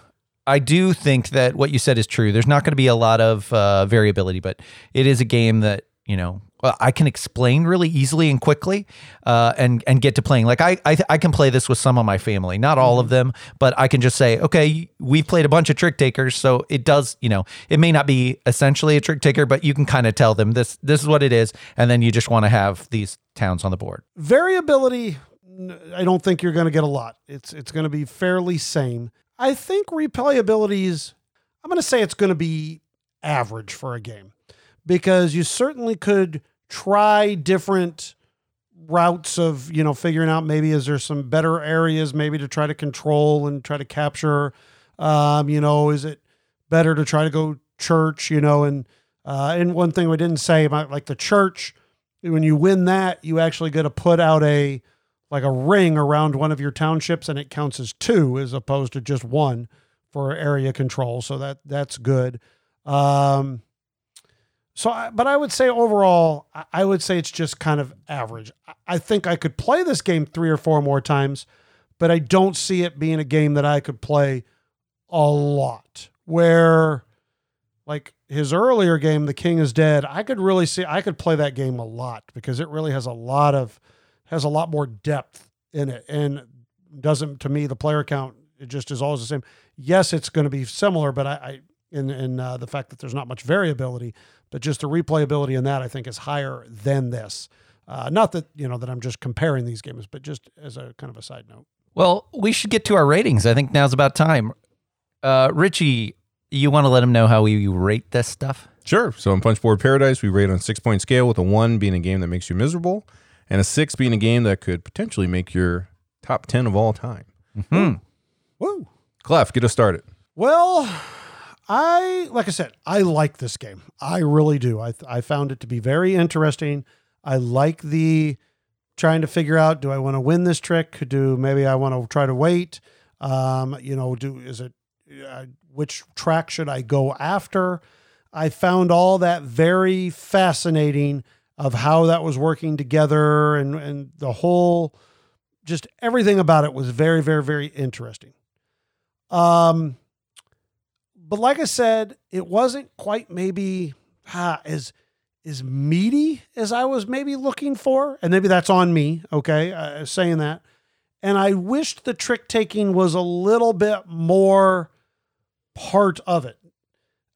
I do think that what you said is true. There's not going to be a lot of uh, variability, but it is a game that you know I can explain really easily and quickly, uh, and and get to playing. Like I, I I can play this with some of my family, not all of them, but I can just say, okay, we've played a bunch of trick takers, so it does. You know, it may not be essentially a trick taker, but you can kind of tell them this this is what it is, and then you just want to have these towns on the board. variability I don't think you're going to get a lot it's it's going to be fairly same i think replayability is i'm going to say it's going to be average for a game because you certainly could try different routes of you know figuring out maybe is there some better areas maybe to try to control and try to capture Um, you know, is it better to try to go church? You know, and uh, and one thing we didn't say about like the church, when you win that, you actually get to put out a like a ring around one of your townships, and it counts as two as opposed to just one for area control. So that that's good. Um, so, but I would say overall, I- would say it's just kind of average. I- I think I could play this game three or four more times, but I don't see it being a game that I could play a lot. Where, like his earlier game, The King is Dead, I could really see I could play that game a lot because it really has a lot of has a lot more depth in it and doesn't to me the player count it just is always the same. Yes, it's going to be similar, but I, I in in uh, the fact that there's not much variability, but just the replayability in that I think is higher than this. Uh, not that you know that I'm just comparing these games, but just as a kind of a side note. Well, we should get to our ratings. I think now's about time. Uh, Richie, you want to let them know how we rate this stuff? Sure. So in Punchboard Paradise, we rate on a six point scale with a one being a game that makes you miserable and a six being a game that could potentially make your top 10 of all time. Hmm. Woo! Clef, get us started. Well, I like I said, I like this game. I really do. I I found it to be very interesting. I like the trying to figure out do I want to win this trick? Do maybe I want to try to wait? Um, you know, do is it uh, which track should I go after? I found all that very fascinating of how that was working together and and the whole just everything about it was very very very interesting. Um but like I said, it wasn't quite maybe ah, as as meaty as I was maybe looking for, and maybe that's on me. Okay, uh, saying that, and I wished the trick taking was a little bit more part of it.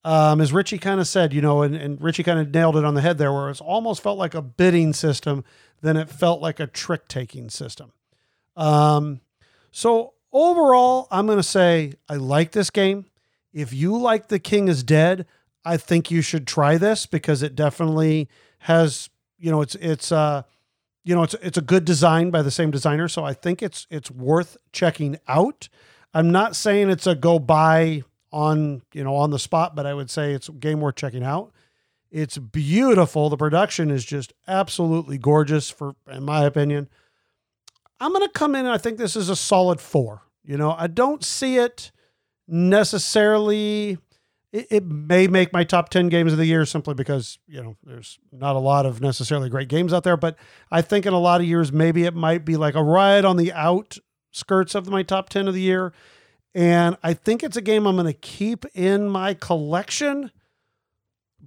Um, as Richie kind of said, you know, and, and Richie kind of nailed it on the head there, where it almost felt like a bidding system, then it felt like a trick taking system. Um, so overall, I'm going to say I like this game. If you like The King is Dead, I think you should try this because it definitely has, you know, it's it's uh you know, it's it's a good design by the same designer, so I think it's it's worth checking out. I'm not saying it's a go buy on, you know, on the spot, but I would say it's a game worth checking out. It's beautiful. The production is just absolutely gorgeous for in my opinion. I'm going to come in and I think this is a solid 4. You know, I don't see it necessarily it, it may make my top 10 games of the year simply because you know there's not a lot of necessarily great games out there but i think in a lot of years maybe it might be like a ride on the outskirts of my top 10 of the year. And i think it's a game i'm going to keep in my collection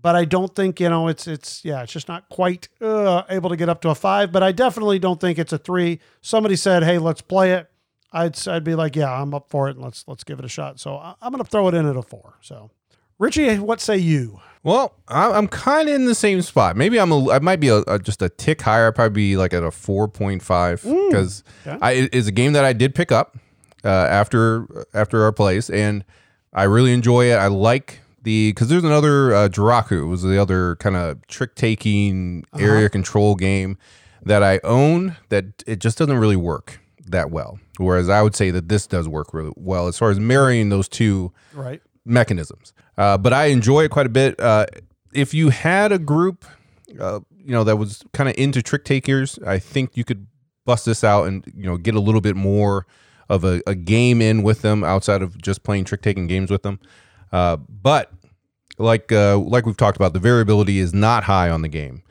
but i don't think you know it's it's yeah it's just not quite uh, able to get up to a five but i definitely don't think it's a three. Somebody said hey let's play it I'd I'd be like, yeah, I'm up for it, and let's let's give it a shot. So I- I'm gonna throw it in at a four. So, Richie, what say you? Well, I- I'm kind of in the same spot. Maybe I'm a, I might be a, a, just a tick higher. I'd probably be like at a 4.5 because okay. I it is a game that I did pick up uh, after after our plays, and I really enjoy it. I like the because there's another uh, Jiraku was the other kind of trick taking area control game that I own that it just doesn't really work that well. Whereas I would say that this does work really well as far as marrying those two Right. mechanisms. Uh, but I enjoy it quite a bit. Uh, if you had a group, uh, you know, that was kind of into trick takers, I think you could bust this out and you know get a little bit more of a, a game in with them outside of just playing trick taking games with them. Uh, but like uh, like we've talked about, the variability is not high on the game,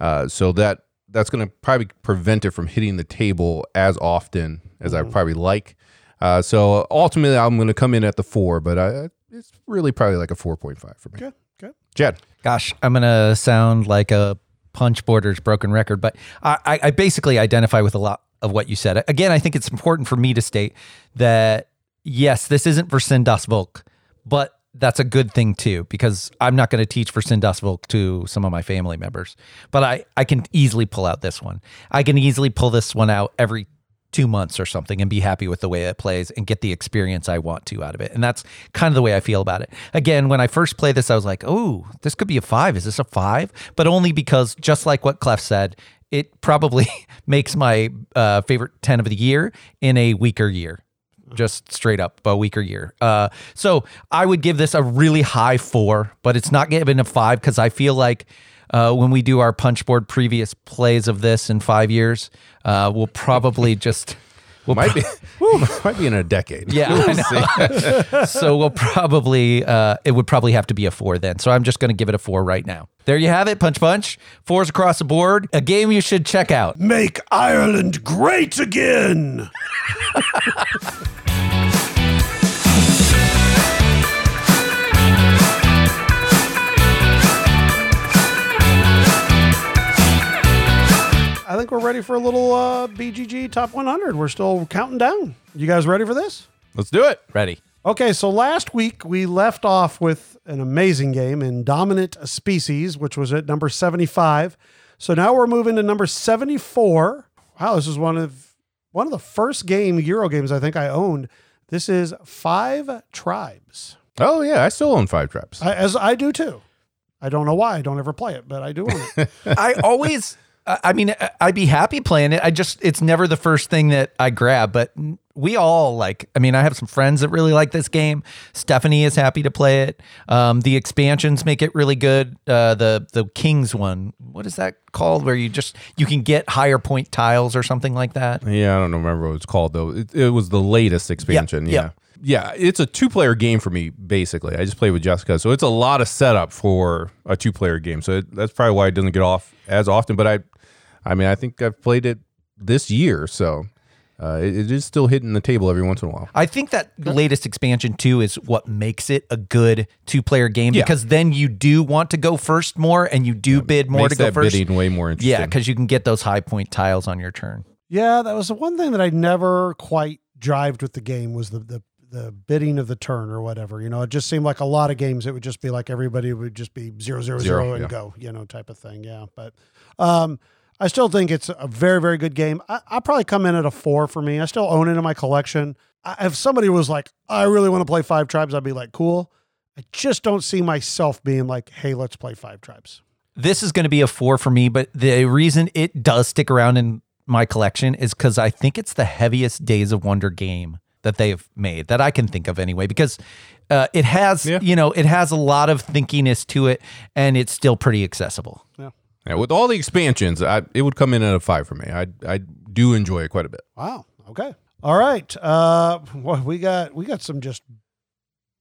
uh, so that that's going to probably prevent it from hitting the table as often as I probably like. Uh, so ultimately, I'm going to come in at the four, but I, it's really probably like a four point five for me. Okay. Okay. Jed, Gosh, I'm gonna sound like a punch borders broken record, but I, I- I basically identify with a lot of what you said. Again, I think it's important for me to state that yes, this isn't for Sindas Volk, but that's a good thing too because I'm not going to teach for Sindas Volk to some of my family members, but I I can easily pull out this one. I can easily pull this one out every two months or something and be happy with the way it plays and get the experience I want to out of it. And that's kind of the way I feel about it. Again, when I first played this, I was like, oh, this could be a five. Is this a five? But only because, just like what Clef said, it probably makes my uh, favorite 10 of the year in a weaker year. Just straight up a weaker year. Uh, so I would give this a really high four, but it's not given a five because I feel like uh, when we do our punch board previous plays of this in five years, uh, we'll probably just. We'll Might be, might be in a decade. Yeah, I know. so we'll probably uh, it would probably have to be a four then. So I'm just going to give it a four right now. There you have it, Punch Punch. Fours across the board. A game you should check out. Make Ireland great again. I think we're ready for a little uh, BGG Top 100. We're still counting down. You guys ready for this? Let's do it. Ready? Okay, so last week we left off with an amazing game in Dominant Species, which was at number 75. So now we're moving to number 74. Wow, this is one of one of the first game Euro games I think I owned. This is Five Tribes. Oh yeah, I still own five Tribes. I, as I do too. I don't know why I don't ever play it, but I do own it. I always, I I mean, I'd be happy playing it. I just, it's never the first thing that I grab, but we all like, I mean, I have some friends that really like this game. Stephanie is happy to play it. Um, the expansions make it really good. Uh, the, the Kings one, what is that called? Where you just, you can get higher point tiles or something like that. Yeah, I don't remember what it's called though. It, it was the latest expansion. yeah. yeah. Yeah, it's a two-player game for me. Basically, I just play with Jessica, so it's a lot of setup for a two-player game. So it, that's probably why it doesn't get off as often. But I, I mean, I think I've played it this year, so uh, it, it is still hitting the table every once in a while. I think that latest expansion too is what makes it a good two player game Yeah. because then you do want to go first more and you do bid more Makes to go that first. bidding way more interesting. Yeah, because you can get those high point tiles on your turn. Yeah, that was the one thing that I never quite jived with the game was the the the bidding of the turn or whatever. You know, it just seemed like a lot of games it would just be like everybody would just be zero zero zero, Zero, and yeah. go, you know, type of thing. Yeah, but um, I still think it's a very very good game. I, I'll probably come in at a four for me. I still own it in my collection. I, if somebody was like, I really want to play Five Tribes, I'd be like, cool. I just don't see myself being like, hey, let's play Five Tribes. This is going to be a four for me, but the reason it does stick around in my collection is because I think it's the heaviest Days of Wonder game that they've made that I can think of anyway, because uh, it has, Yeah. you know, it has a lot of thinkiness to it and it's still pretty accessible. Yeah, with all the expansions, I, it would come in at a five for me. I I do enjoy it quite a bit. Wow. Okay. All right. Uh, well, we got we got some just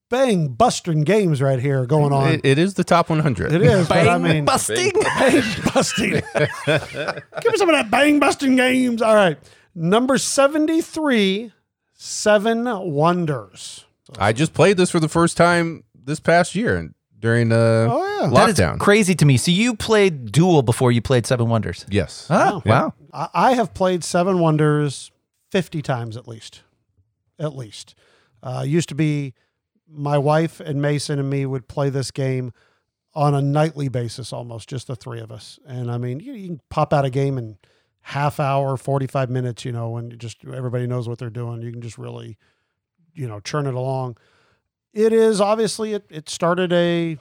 bang busting games right here going on. It, it is the top 100. it is, but I mean, busting. bang busting. Give me some of that bang busting games. All right. Number seventy three, Seven Wonders. I just played this for the first time this past year during the Oh yeah. That is lockdown. crazy to me. So you played Duel before you played Seven Wonders. yes. Oh, wow. I, I have played Seven Wonders 50 times at least. At least. Uh, used to be my wife and Mason and me would play this game on a nightly basis almost, just the three of us. And I mean, you, you can pop out a game in half hour, 45 minutes, you know, when just everybody knows what they're doing. You can just really, you know, churn it along. It is obviously it, it started a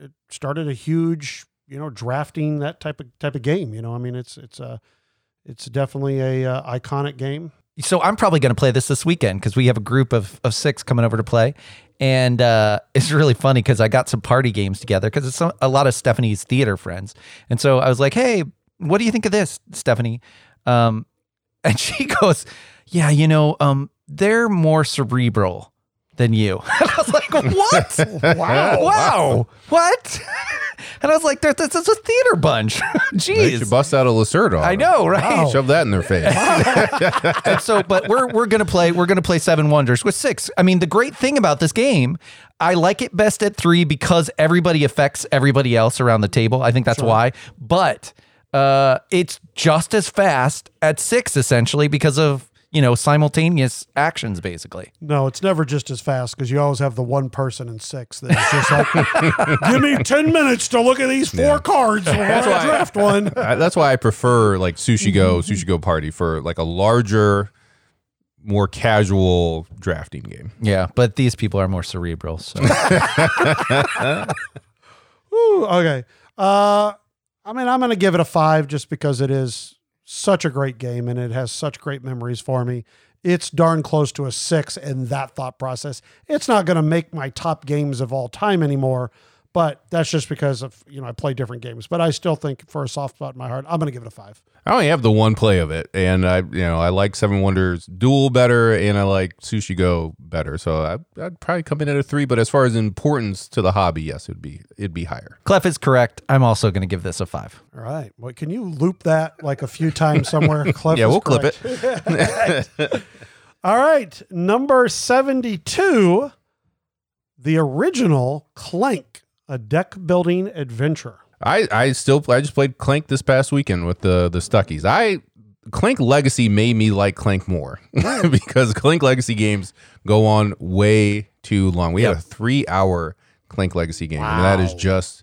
it- started a huge, you know, drafting that type of type of game. You know, I mean, it's it's a it's definitely a uh, iconic game. So I'm probably going to play this this weekend because we have a group of, of six coming over to play. And uh, it's really funny because I got some party games together because it's a lot of Stephanie's theater friends. And so I was like, hey, what do you think of this, Stephanie? Um, and she goes, yeah, you know, um, they're more cerebral than you. And I was like, what? Wow. wow. What? and I was like, "There- this is a theater bunch. Jeez. should bust out a Lacerda. I know, right? Shove that in their face. and so, but we're we're gonna play we're gonna play Seven Wonders with six. I mean, the great thing about this game, I like it best at three because everybody affects everybody else around the table. I think that's why. But uh, it's just as fast at six, essentially, because of you know simultaneous actions, basically. No, it's never just as fast because you always have the one person in six that's just like, give me 10 minutes to look at these four Yeah. cards before I why- draft one. I, that's why I prefer like Sushi Go, Sushi Go Party for like a larger, more casual drafting game. Yeah, but these people are more cerebral. So Ooh, okay. Uh, I mean, I'm going to give it a five just because it is such a great game and it has such great memories for me. it's darn close to a six in that thought process. It's not going to make my top games of all time anymore, but that's just because of you know I play different games. But I still think for a soft spot in my heart, I'm going to give it a five. I only have the one play of it, and I, you know, I like Seven Wonders Duel better, and I like Sushi Go better. So I, I'd probably come in at a three. But as far as importance to the hobby, yes, it'd be it'd be higher. Clef is correct. I'm also going to give this a five. All right. Well, can you loop that like a few times somewhere? Clef. Yeah, is we'll clip it. All right, number 72, the original Clank, a deck building adventure. I, I still I just played Clank this past weekend with the the Stuckies. I Clank Legacy made me like Clank more because Clank Legacy games go on way too long. We had a three hour Clank Legacy game, and that is just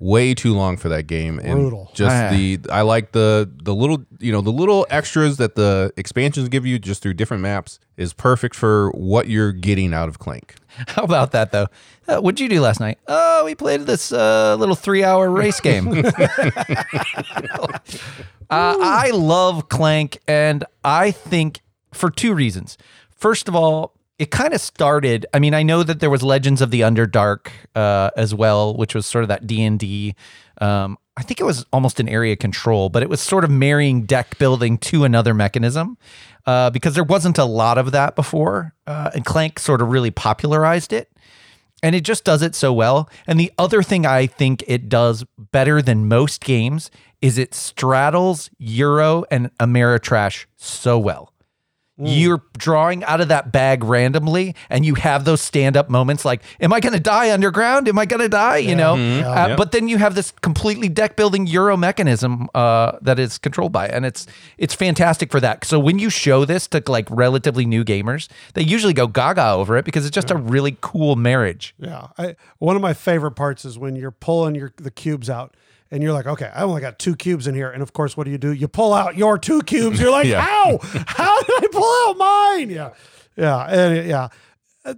way too long for that game. Brutal. And just Ah. the I like the the little you know the little extras that the expansions give you just through different maps is perfect for what you're getting out of Clank. How about that though? Uh, what'd you do last night? Oh, we played this uh, little three-hour race game. uh, I love Clank, and I think for two reasons. First of all, it kind of started. I mean, I know that there was Legends of the Underdark uh, as well, which was sort of that D and D. Um, I think it was almost an area control, but it was sort of marrying deck building to another mechanism uh, because there wasn't a lot of that before, uh, and Clank sort of really popularized it and it just does it so well. And the other thing I think it does better than most games is it straddles Euro and Ameritrash so well. You're drawing out of that bag randomly, and you have those stand-up moments like, "Am I going to die underground? Am I going to die?" You know. Uh, Yeah. But then you have this completely deck-building Euro mechanism uh, that is controlled by, it, and it's it's fantastic for that. So when you show this to like relatively new gamers, they usually go gaga over it because it's just a really cool marriage. Yeah. I, one of my favorite parts is when you're pulling your the cubes out and you're like, okay, I only got two cubes in here. And of course, what do you do? You pull out your two cubes. You're like, Yeah. how? How did I pull out mine? Yeah. Yeah. And yeah. Uh,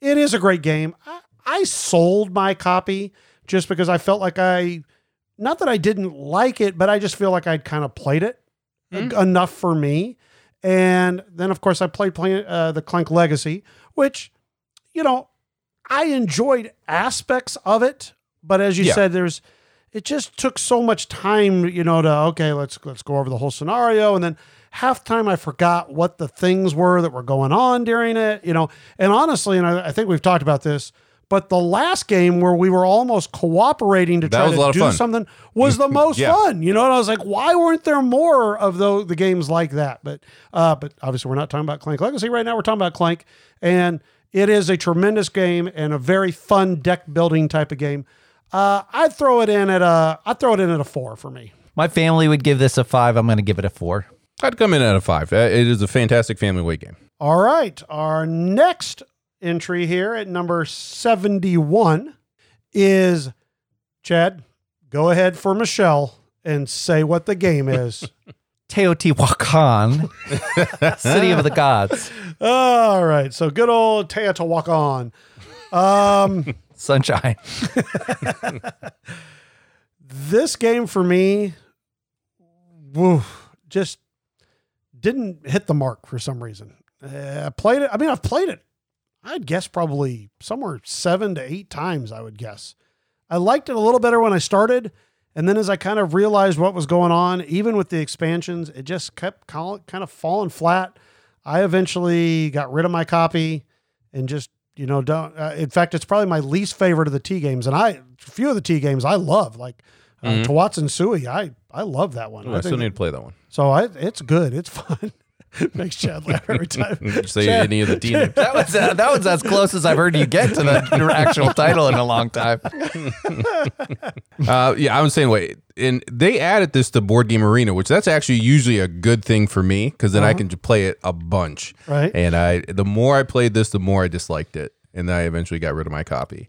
It is a great game. I, I sold my copy just because I felt like I, not that I didn't like it, but I just feel like I'd kind of played it e- enough for me. And then, of course, I played play, uh, the Clank Legacy, which, you know, I enjoyed aspects of it, but as you Yeah. said, there's it just took so much time, you know, to okay, let's let's go over the whole scenario, and then half time I forgot what the things were that were going on during it, you know. And honestly, and I, I think we've talked about this, but the last game where we were almost cooperating to That try was a lot to do something was the most Yeah. fun, you know. And I was like, why weren't there more of the the games like that? But uh, but obviously we're not talking about Clank Legacy right now. We're talking about Clank, and it is a tremendous game and a very fun deck building type of game. Uh, I'd throw it in at a I'd throw it in at a four for me. My family would give this a five. I'm going to give it a four. I'd come in at a five. Uh, It is a fantastic family weight game. All right, our next entry here at number seventy one is Chad. Go ahead for Michelle and say what the game is. Teotihuacan, City of the Gods, All right, so good old Teotihuacan. Um, Sunshine. this game for me, woo, just didn't hit the mark for some reason. Uh, I played it. I mean, I've played it. I'd guess probably somewhere seven to eight times. I would guess. I liked it a little better when I started, and then as I kind of realized what was going on, even with the expansions, it just kept kind of falling flat. I eventually got rid of my copy and just you know don't. Uh, in fact, it's probably my least favorite of the T games, and I a few of the T games I love, like uh, Tawantinsuyu. I I love that one. Ooh, I I still need to play that one. so I, it's good. It's fun. Makes Chad laugh every time. Did you say Chad- any of the D names? That was uh, that was as close as I've heard you get to the actual title in a long time. Uh, yeah, I was saying, wait, and they added this to Board Game Arena, which that's actually usually a good thing for me because then I can j- play it a bunch. Right. And I, the more I played this, the more I disliked it, and then I eventually got rid of my copy.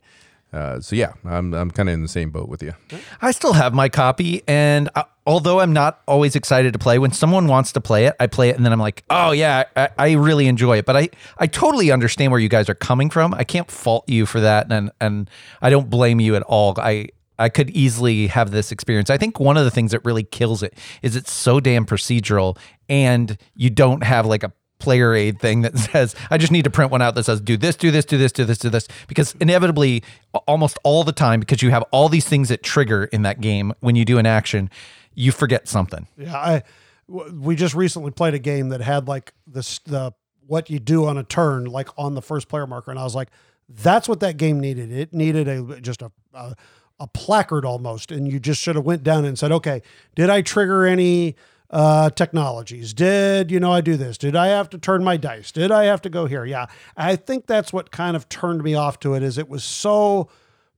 Uh, so yeah, I'm I'm kind of in the same boat with you. I still have my copy, and uh, although I'm not always excited to play, when someone wants to play it, I play it, and then I'm like, oh yeah, I, I really enjoy it. But I I totally understand where you guys are coming from. I can't fault you for that, and and I don't blame you at all. I I could easily have this experience. I think one of the things that really kills it is it's so damn procedural, and you don't have like a player aid thing that says I just need to print one out that says do this, do this, do this, do this, do this because inevitably almost all the time because you have all these things that trigger in that game when you do an action, you forget something. Yeah, I we just recently played a game that had like this the what you do on a turn like on the first player marker, and I was like, that's what that game needed. It needed a just a a, a placard almost, and you just should have went down and said, okay, did I trigger any uh technologies. Did you know i do this. Did i have to turn my dice? Did i have to go here? Yeah. I think that's what kind of turned me off to it is it was so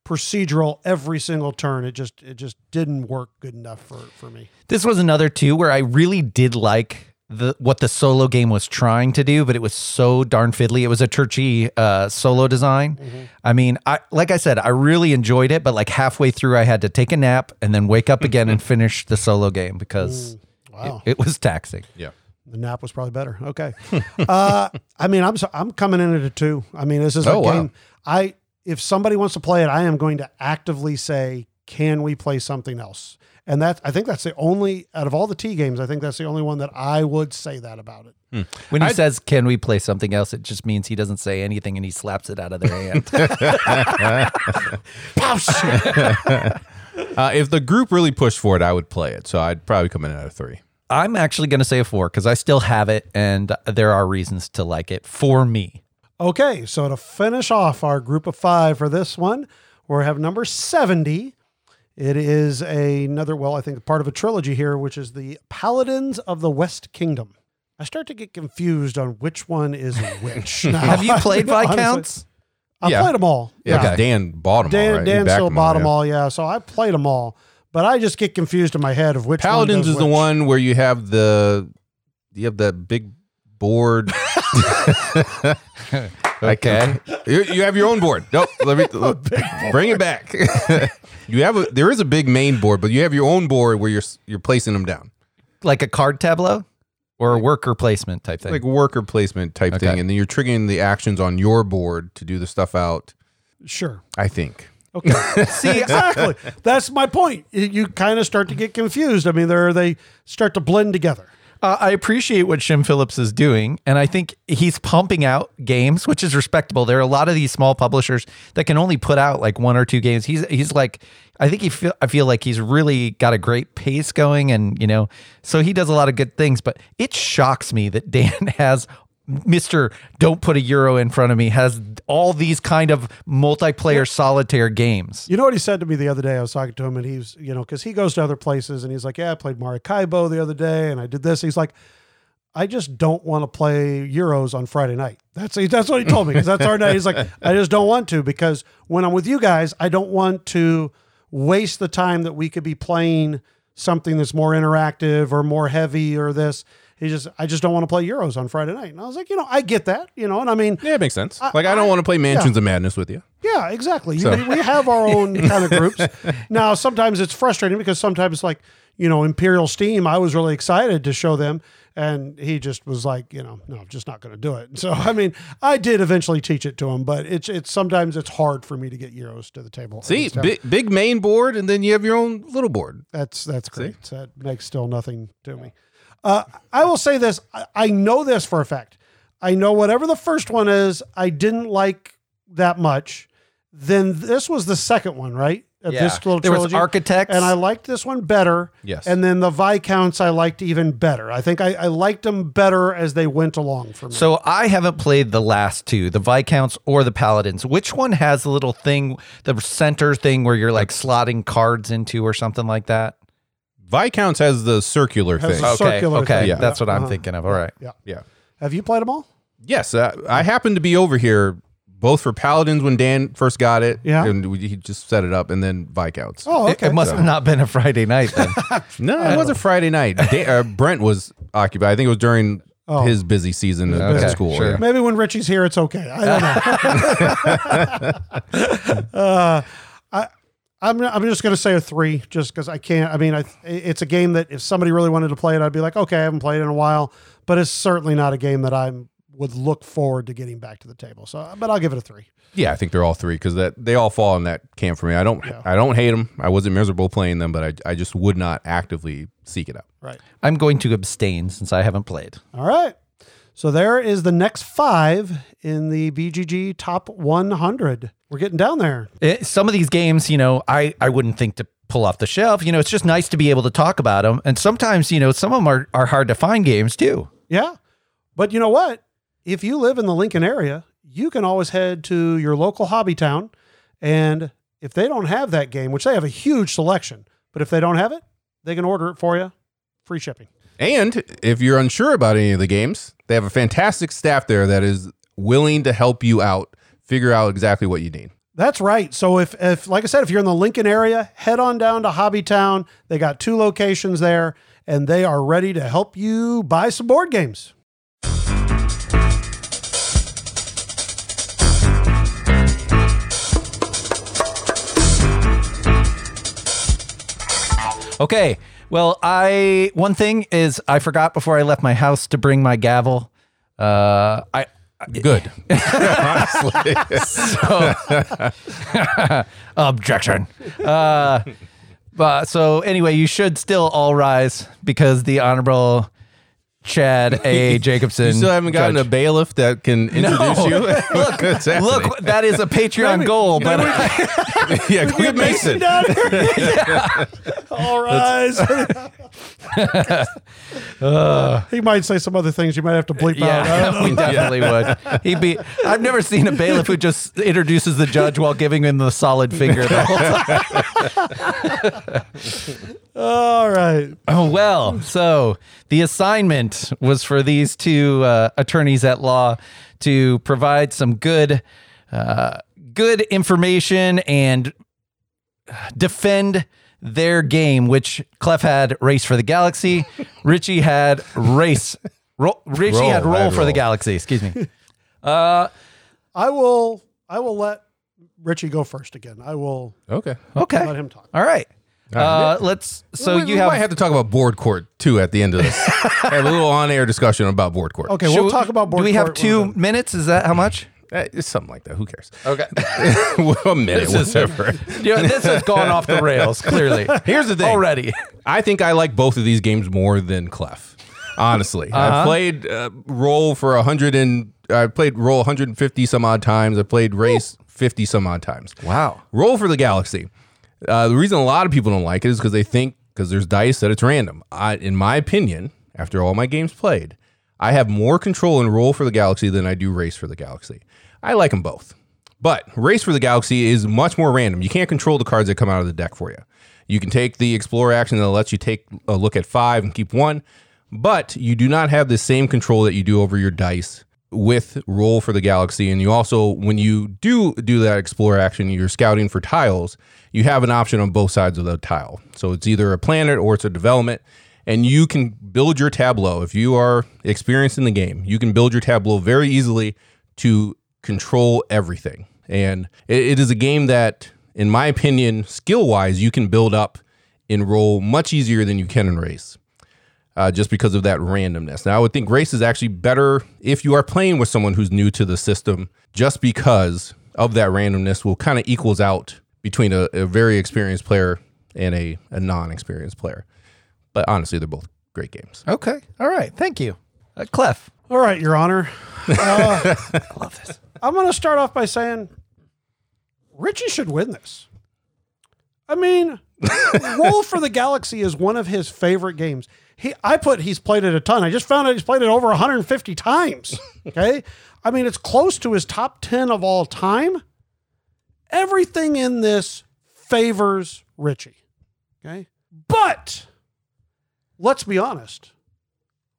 procedural every single turn. It just it just didn't work good enough for for me. This was another two where I really did like the what the solo game was trying to do, but it was so darn fiddly. It was a churchy uh, solo design. I mean, I like I said, I really enjoyed it, but like halfway through, I had to take a nap and then wake up again and finish the solo game because wow it, it was taxing. Yeah. The nap was probably better. Okay. uh, I mean, I'm so, I'm coming in at a two. I mean, this is a Oh, wow. game. I if somebody wants to play it, I am going to actively say, can we play something else? And that I think that's the only out of all the T games, I think that's the only one that I would say that about it. When he I- says, "Can we play something else?" it just means he doesn't say anything and he slaps it out of their hand. Uh, if the group really pushed for it, I would play it. So I'd probably come in at a three. I'm actually going to say a four because I still have it, and there are reasons to like it for me. Okay, so to finish off our group of five for this one, we have number 70. It is a, another, well, I think part of a trilogy here, which is the Paladins of the West Kingdom. I start to get confused on which one is which. now. Have you played Viscounts? I Yeah. played them all. Yeah, 'cause Okay. Dan bought them Dan, all, right? Dan backed still bought them yeah. all, yeah. So I played them all, but I just get confused in my head of which Paladins one is the one where you have the you have that big board. Okay. you, you have your own board. Nope, let me bring it back. you have a there is a big main board, but you have your own board where you're you're placing them down, like a card tableau or a worker placement type thing. like worker placement type Okay. thing, and then you're triggering the actions on your board to do the stuff out. Sure. I think. Okay. See, exactly. That's my point. You, kind of start to get confused. I mean, they're, they start to blend together. Uh, I appreciate what Shem Phillips is doing, and I think he's pumping out games, which is respectable. There are a lot of these small publishers that can only put out like one or two games. He's he's like, I think he feel I feel like he's really got a great pace going, and you know, so he does a lot of good things. But it shocks me that Dan has Mister Don't put a euro in front of me has all these kind of multiplayer solitaire games. You know what he said to me the other day? I was talking to him, and he's, you know, because he goes to other places, and he's like, "Yeah, I played Maracaibo the other day, and I did this." He's like, "I just don't want to play Euros on Friday night." That's that's what he told me because that's our night. He's like, "I just don't want to because when I'm with you guys, I don't want to waste the time that we could be playing something that's more interactive or more heavy or this." He just, I just don't want to play Euros on Friday night. And I was like, you know, I get that, you know, and I mean, Yeah, it makes sense. like I don't want to play Mansions of Madness with you. yeah, exactly. You- we have our own kind of groups. Now, sometimes it's frustrating because sometimes, like, you know, Imperial Steam, I was really excited to show them. And he just was like, you know, no, I'm just not going to do it. So, I mean, I did eventually teach it to him, but it's, it's sometimes it's hard for me to get Euros to the table. See, big, big main board, and then you have your own little board. That's that's great. That makes still nothing to me. Uh, I will say this: I, I know this for a fact. I know whatever the first one is, I didn't like that much. Then this was the second one, right? Of Yeah. This little There was trilogy. Architects. and I liked this one better. Yes. And then the Viscounts I liked even better. I think I, I liked them better as they went along for me. So I haven't played the last two, the Viscounts or the Paladins. Which one has the little thing, the center thing where you're like slotting cards into or something like that? Viscounts has the circular Has thing. a Okay, circular okay, thing. Yeah. that's what I'm Uh-huh. thinking of. All right. yeah. yeah. Have you played them all? Yes, uh, I happened to be over here both for Paladins when Dan first got it. Yeah. and we, he just set it up, and then Viscounts. Oh, It- okay. It, must have not been a Friday night then. no, it was a Friday night. Dan, uh, Brent was occupied. I think it was during Oh. his busy season at Okay, school. sure. yeah. Maybe when Richie's here, it's okay. I don't know. uh, I, I'm, I'm just going to say a three just because I can't. I mean, I, it's a game that if somebody really wanted to play it, I'd be like, okay, I haven't played it in a while, but it's certainly not a game that I would look forward to getting back to the table. So, but I'll give it a three. Yeah, I think they're all three because that they all fall in that camp for me. I don't, I don't hate them. I wasn't miserable playing them, but I, I just would not actively seek it out. Right. I'm going to abstain since I haven't played. All right. So there is the next five in the BGG top 100. We're getting down there. It- some of these games, you know, I, I wouldn't think to pull off the shelf. You know, it's just nice to be able to talk about them. And sometimes, you know, some of them are, are hard to find games too. Yeah. But you know what? If you live in the Lincoln area, you can always head to your local hobby town. And if they don't have that game, which they have a huge selection, but if they don't have it, they can order it for you, free shipping. And if you're unsure about any of the games, they have a fantastic staff there that is willing to help you out, figure out exactly what you need. That's right. So if, if like I said, if you're in the Lincoln area, head on down to Hobby Town. They got two locations there, and they are ready to help you buy some board games. Okay. Well, I one thing is I forgot before I left my house to bring my gavel. Uh, I Good. Honestly. objection. Uh, but so anyway, you should still all rise because the honorable Chad A. Jacobson. You still haven't gotten judge. a bailiff that can introduce No. you? Look, Look, that is a Patreon goal, but yeah, go get Mason. down here. All rise. he might say some other things you might have to bleep out. I don't know. yeah, we definitely would. He'd be. I've never seen a bailiff who just introduces the judge while giving him the solid finger the whole time. All right. Oh well, so the assignment was for these two uh, attorneys at law to provide some good, uh, good information and defend their game. Which Clef had race for the galaxy, Richie had race. Ro- Richie Roll, had I roll had for the galaxy. Excuse me. I will. I will let Richie go first again. I will Okay. Okay. let him talk. All right. Uh, let's. So we, you we have. might have to talk about board court too at the end of this. have a little on-air discussion about board court. Okay, should we'll talk about board. Do we have court when two we're done. minutes? Is that how much? Eh, it's something like that. Who cares? Okay. a minute, This is- whatever. Yeah, this has gone off the rails, clearly. Here's the thing. Already. I think I like both of these games more than Clef. Honestly, I've played uh, Roll for a hundred and I played Roll 150 some odd times. I played Race 50 some odd times. Wow. Roll for the Galaxy. Uh, the reason a lot of people don't like it is because they think because there's dice that it's random. I, in my opinion, after all my games played, I have more control and Roll for the Galaxy than I do Race for the Galaxy. I like them both, but Race for the Galaxy is much more random. You can't control the cards that come out of the deck for you. You can take the Explore action that lets you take a look at five and keep one, but you do not have the same control that you do over your dice with roll for the galaxy and you also when you do do that explore action you're scouting for tiles you have an option on both sides of the tile. So it's either a planet or it's a development and you can build your tableau. If you are experienced in the game you can build your tableau very easily to control everything. And it, it is a game that in my opinion skill wise you can build up in roll much easier than you can in race uh, just because of that randomness. Now, I would think race is actually better if you are playing with someone who's new to the system, just because of that randomness will kind of equals out between a, a very experienced player and a, a non-experienced player. But honestly, they're both great games. Okay. All right. Thank you. Uh, Clef. All right, Your Honor. Uh, I love this. I'm going to start off by saying Richie should win this. I mean, Roll for the Galaxy is one of his favorite games. He, I put he's played it a ton. I just found out he's played it over 150 times. Okay, I mean it's close to his top 10 of all time. Everything in this favors Richie. Okay, but let's be honest.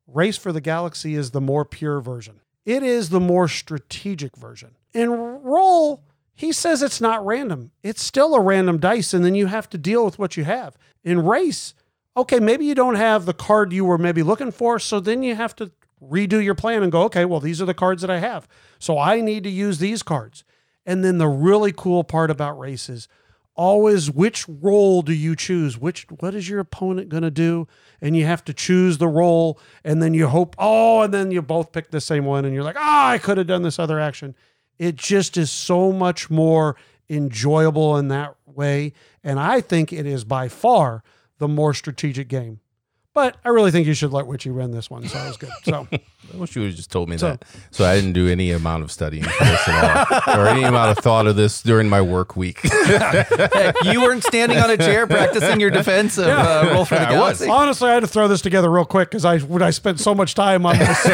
Race for the Galaxy is the more pure version. It is the more strategic version. In Roll, he says it's not random. It's still a random dice, and then you have to deal with what you have. In Race, okay, maybe you don't have the card you were maybe looking for, so then you have to redo your plan and go, okay, well, these are the cards that I have. So I need to use these cards. And then the really cool part about races always which role do you choose which what is your opponent going to do and you have to choose the role and then you hope oh and then you both pick the same one and you're like ah i could have done this other action it just is so much more enjoyable in that way and i think it is by far the more strategic game But I really think you should let Witchy win this one. So that was good. So I wish you would have just told me that. So I didn't do any amount of studying for this at all, or any amount of thought of this during my work week. Heck, you weren't standing on a chair practicing your defense of uh, roll for the I was. galaxy. honestly, I had to throw this together real quick because I when I spent so much time on this.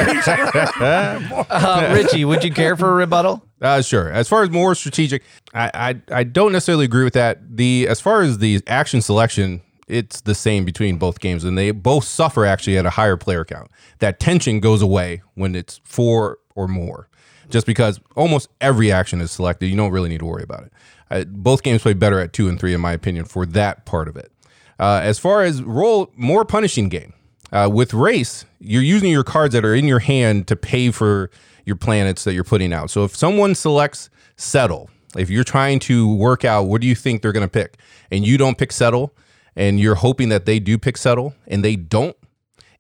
Uh, Richie, would you care for a rebuttal? Uh, sure. As far as more strategic, I, I I don't necessarily agree with that. The as far as the action selection, it's the same between both games, and they both suffer actually at a higher player count. That tension goes away when it's four or more, just because almost every action is selected. You don't really need to worry about it. Both games play better at two and three, in my opinion, for that part of it. Uh, as far as roll, more punishing game. Uh, with race, you're using your cards that are in your hand to pay for your planets that you're putting out. So if someone selects settle, if you're trying to work out what do you think they're going to pick, and you don't pick settle, and you're hoping that they do pick settle, and they don't,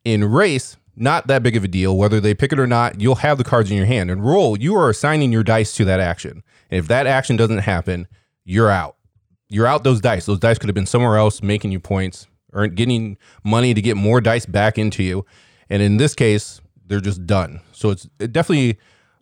in race, not that big of a deal. Whether they pick it or not, you'll have the cards in your hand. And roll, you are assigning your dice to that action. And if that action doesn't happen, you're out. You're out those dice. Those dice could have been somewhere else making you points or getting money to get more dice back into you. And in this case, they're just done. So it's definitely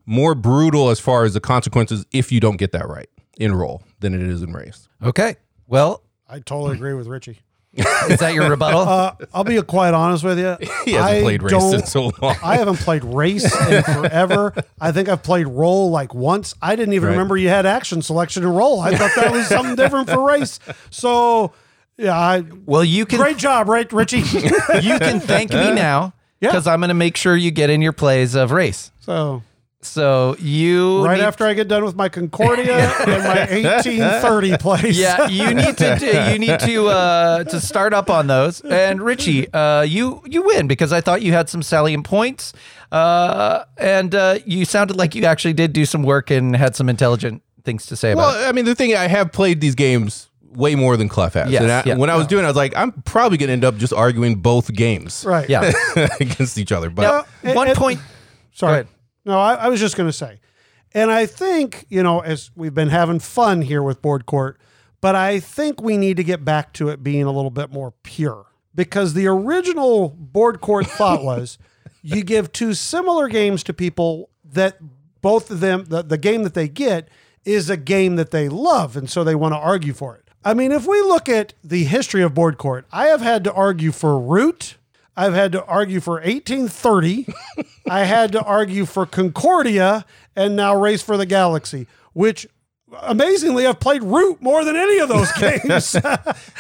more brutal as far as the consequences if you don't get that right in roll than it is in race. Okay. Well, I totally agree with Richie. Is that your rebuttal? Uh, I'll be quite honest with you. He hasn't I played race in so long. I haven't played race in forever. I think I've played roll like once. I didn't even Right. remember you had action selection and roll. I thought that was something different for race. So yeah, I, well, you can great job, right, Richie? you can thank me now Yeah. because I'm going to make sure you get in your plays of race. so So you right need- after I get done with my Concordia and my 1830 place. yeah, you need to do, you need to uh, to start up on those. And Richie, uh, you you win because I thought you had some salient points, uh, and uh, you sounded like you actually did do some work and had some intelligent things to say about. it. Well, I mean, the thing I have played these games way more than Clef has. Yes, and I, yeah. when I was doing, it, I was like, I'm probably going to end up just arguing both games Right. Yeah. against each other. But Now, one and- point. Sorry. No, I, I was just going to say, and I think you know, as we've been having fun here with board court, but I think we need to get back to it being a little bit more pure because the original board court thought was you give two similar games to people that both of them the, the game that they get is a game that they love and so they want to argue for it. I mean, if we look at the history of board court, I have had to argue for Root. I've had to argue for 1830. I had to argue for Concordia and now Race for the Galaxy, which amazingly I've played Root more than any of those games.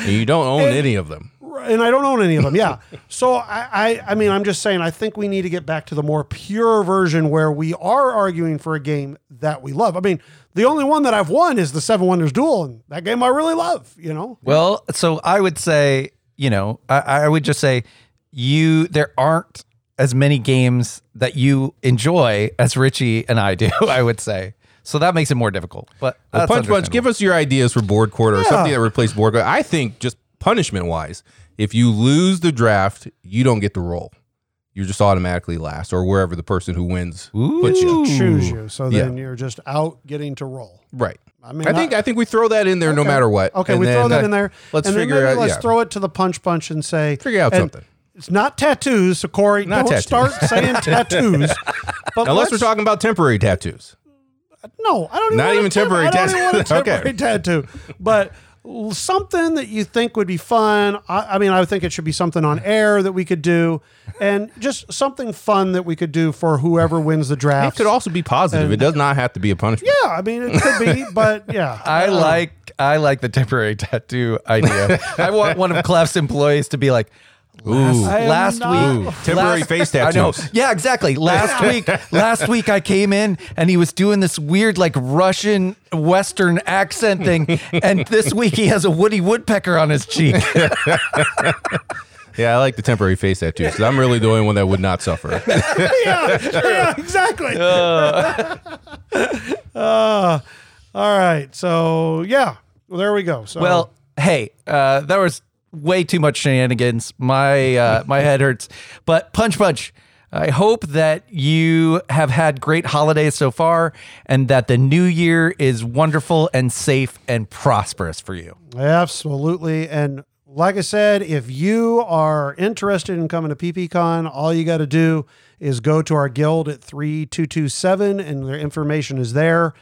you don't own any of them. and I don't own any of them. Yeah. So I, I, I mean, I'm just saying, I think we need to get back to the more pure version where we are arguing for a game that we love. I mean, the only one that I've won is the Seven Wonders Duel, and that game I really love. You know, Well, so I would say, you know, I, I would just say you there aren't as many games that you enjoy as Richie and I do, I would say. So that makes it more difficult. But Well, Punch Punch, give us your ideas for board court or something that replaces board court. I think just punishment wise, if you lose the draft, you don't get the roll. You're just automatically last, or wherever the person who wins puts you. choose you. So Yeah. then you're just out getting to roll. Right. I mean, I think I think we throw that in there no matter what. Okay, And we throw that in there. Let's and then figure maybe out. Let's yeah. throw it to the punch punch and say Figure out and something. It's not tattoos, so Corey. Not don't tattoos. start saying tattoos. But Unless we're let's- talking about temporary tattoos. No, I don't even Not want even a temp- temporary I don't tattoo. even want a Okay. temporary tattoo. But l- something that you think would be fun. I, I mean, I think it should be something on air that we could do, and just something fun that we could do for whoever wins the draft. It draft. could also be positive. it does not have to be a punishment. yeah, I mean, it could be, but yeah, I um, like I like the temporary tattoo idea. I want one of Clef's employees to be like, last, I am last not- week, Ooh, temporary last- face I know. tattoos. Yeah, exactly. Last week, last week I came in and he was doing this weird like Russian Western accent thing, and this week he has a Woody Woodpecker on his cheek. Yeah, I like the temporary face tattoos because I'm really the only one that would not suffer. yeah, yeah, exactly. Uh, all right, so yeah, well, there we go. So Well, hey, uh, there was way too much shenanigans. My uh, my head hurts. But punch punch. I hope that you have had great holidays so far, and that the new year is wonderful and safe and prosperous for you. Absolutely. And like I said, if you are interested in coming to PPCon, all you got to do is go to our guild at 3227 and their information is there.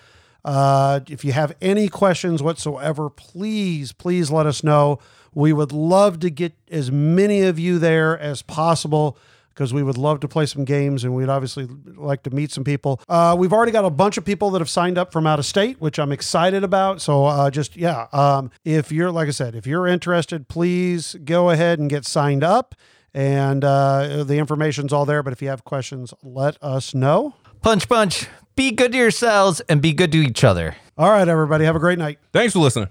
Uh, if you have any questions whatsoever, please, please let us know. We would love to get as many of you there as possible because we would love to play some games and we'd obviously like to meet some people. Uh, we've already got a bunch of people that have signed up from out of state, which I'm excited about. So uh, just, yeah, um, if you're, like I said, if you're interested, please go ahead and get signed up. And uh, the information's all there. But if you have questions, let us know. Punch, punch. Be good to yourselves and be good to each other. All right, everybody. Have a great night. Thanks for listening.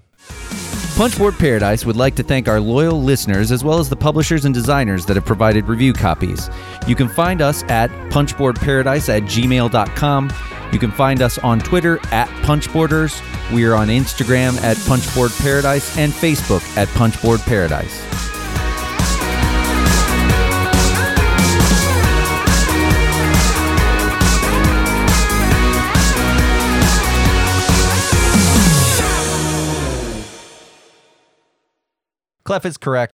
Punchboard Paradise would like to thank our loyal listeners as well as the publishers and designers that have provided review copies. You can find us at punchboardparadise at gmail.com. You can find us on Twitter at Punchboarders. We are on Instagram at Punchboard Paradise and Facebook at Punchboard Paradise. Clef is correct.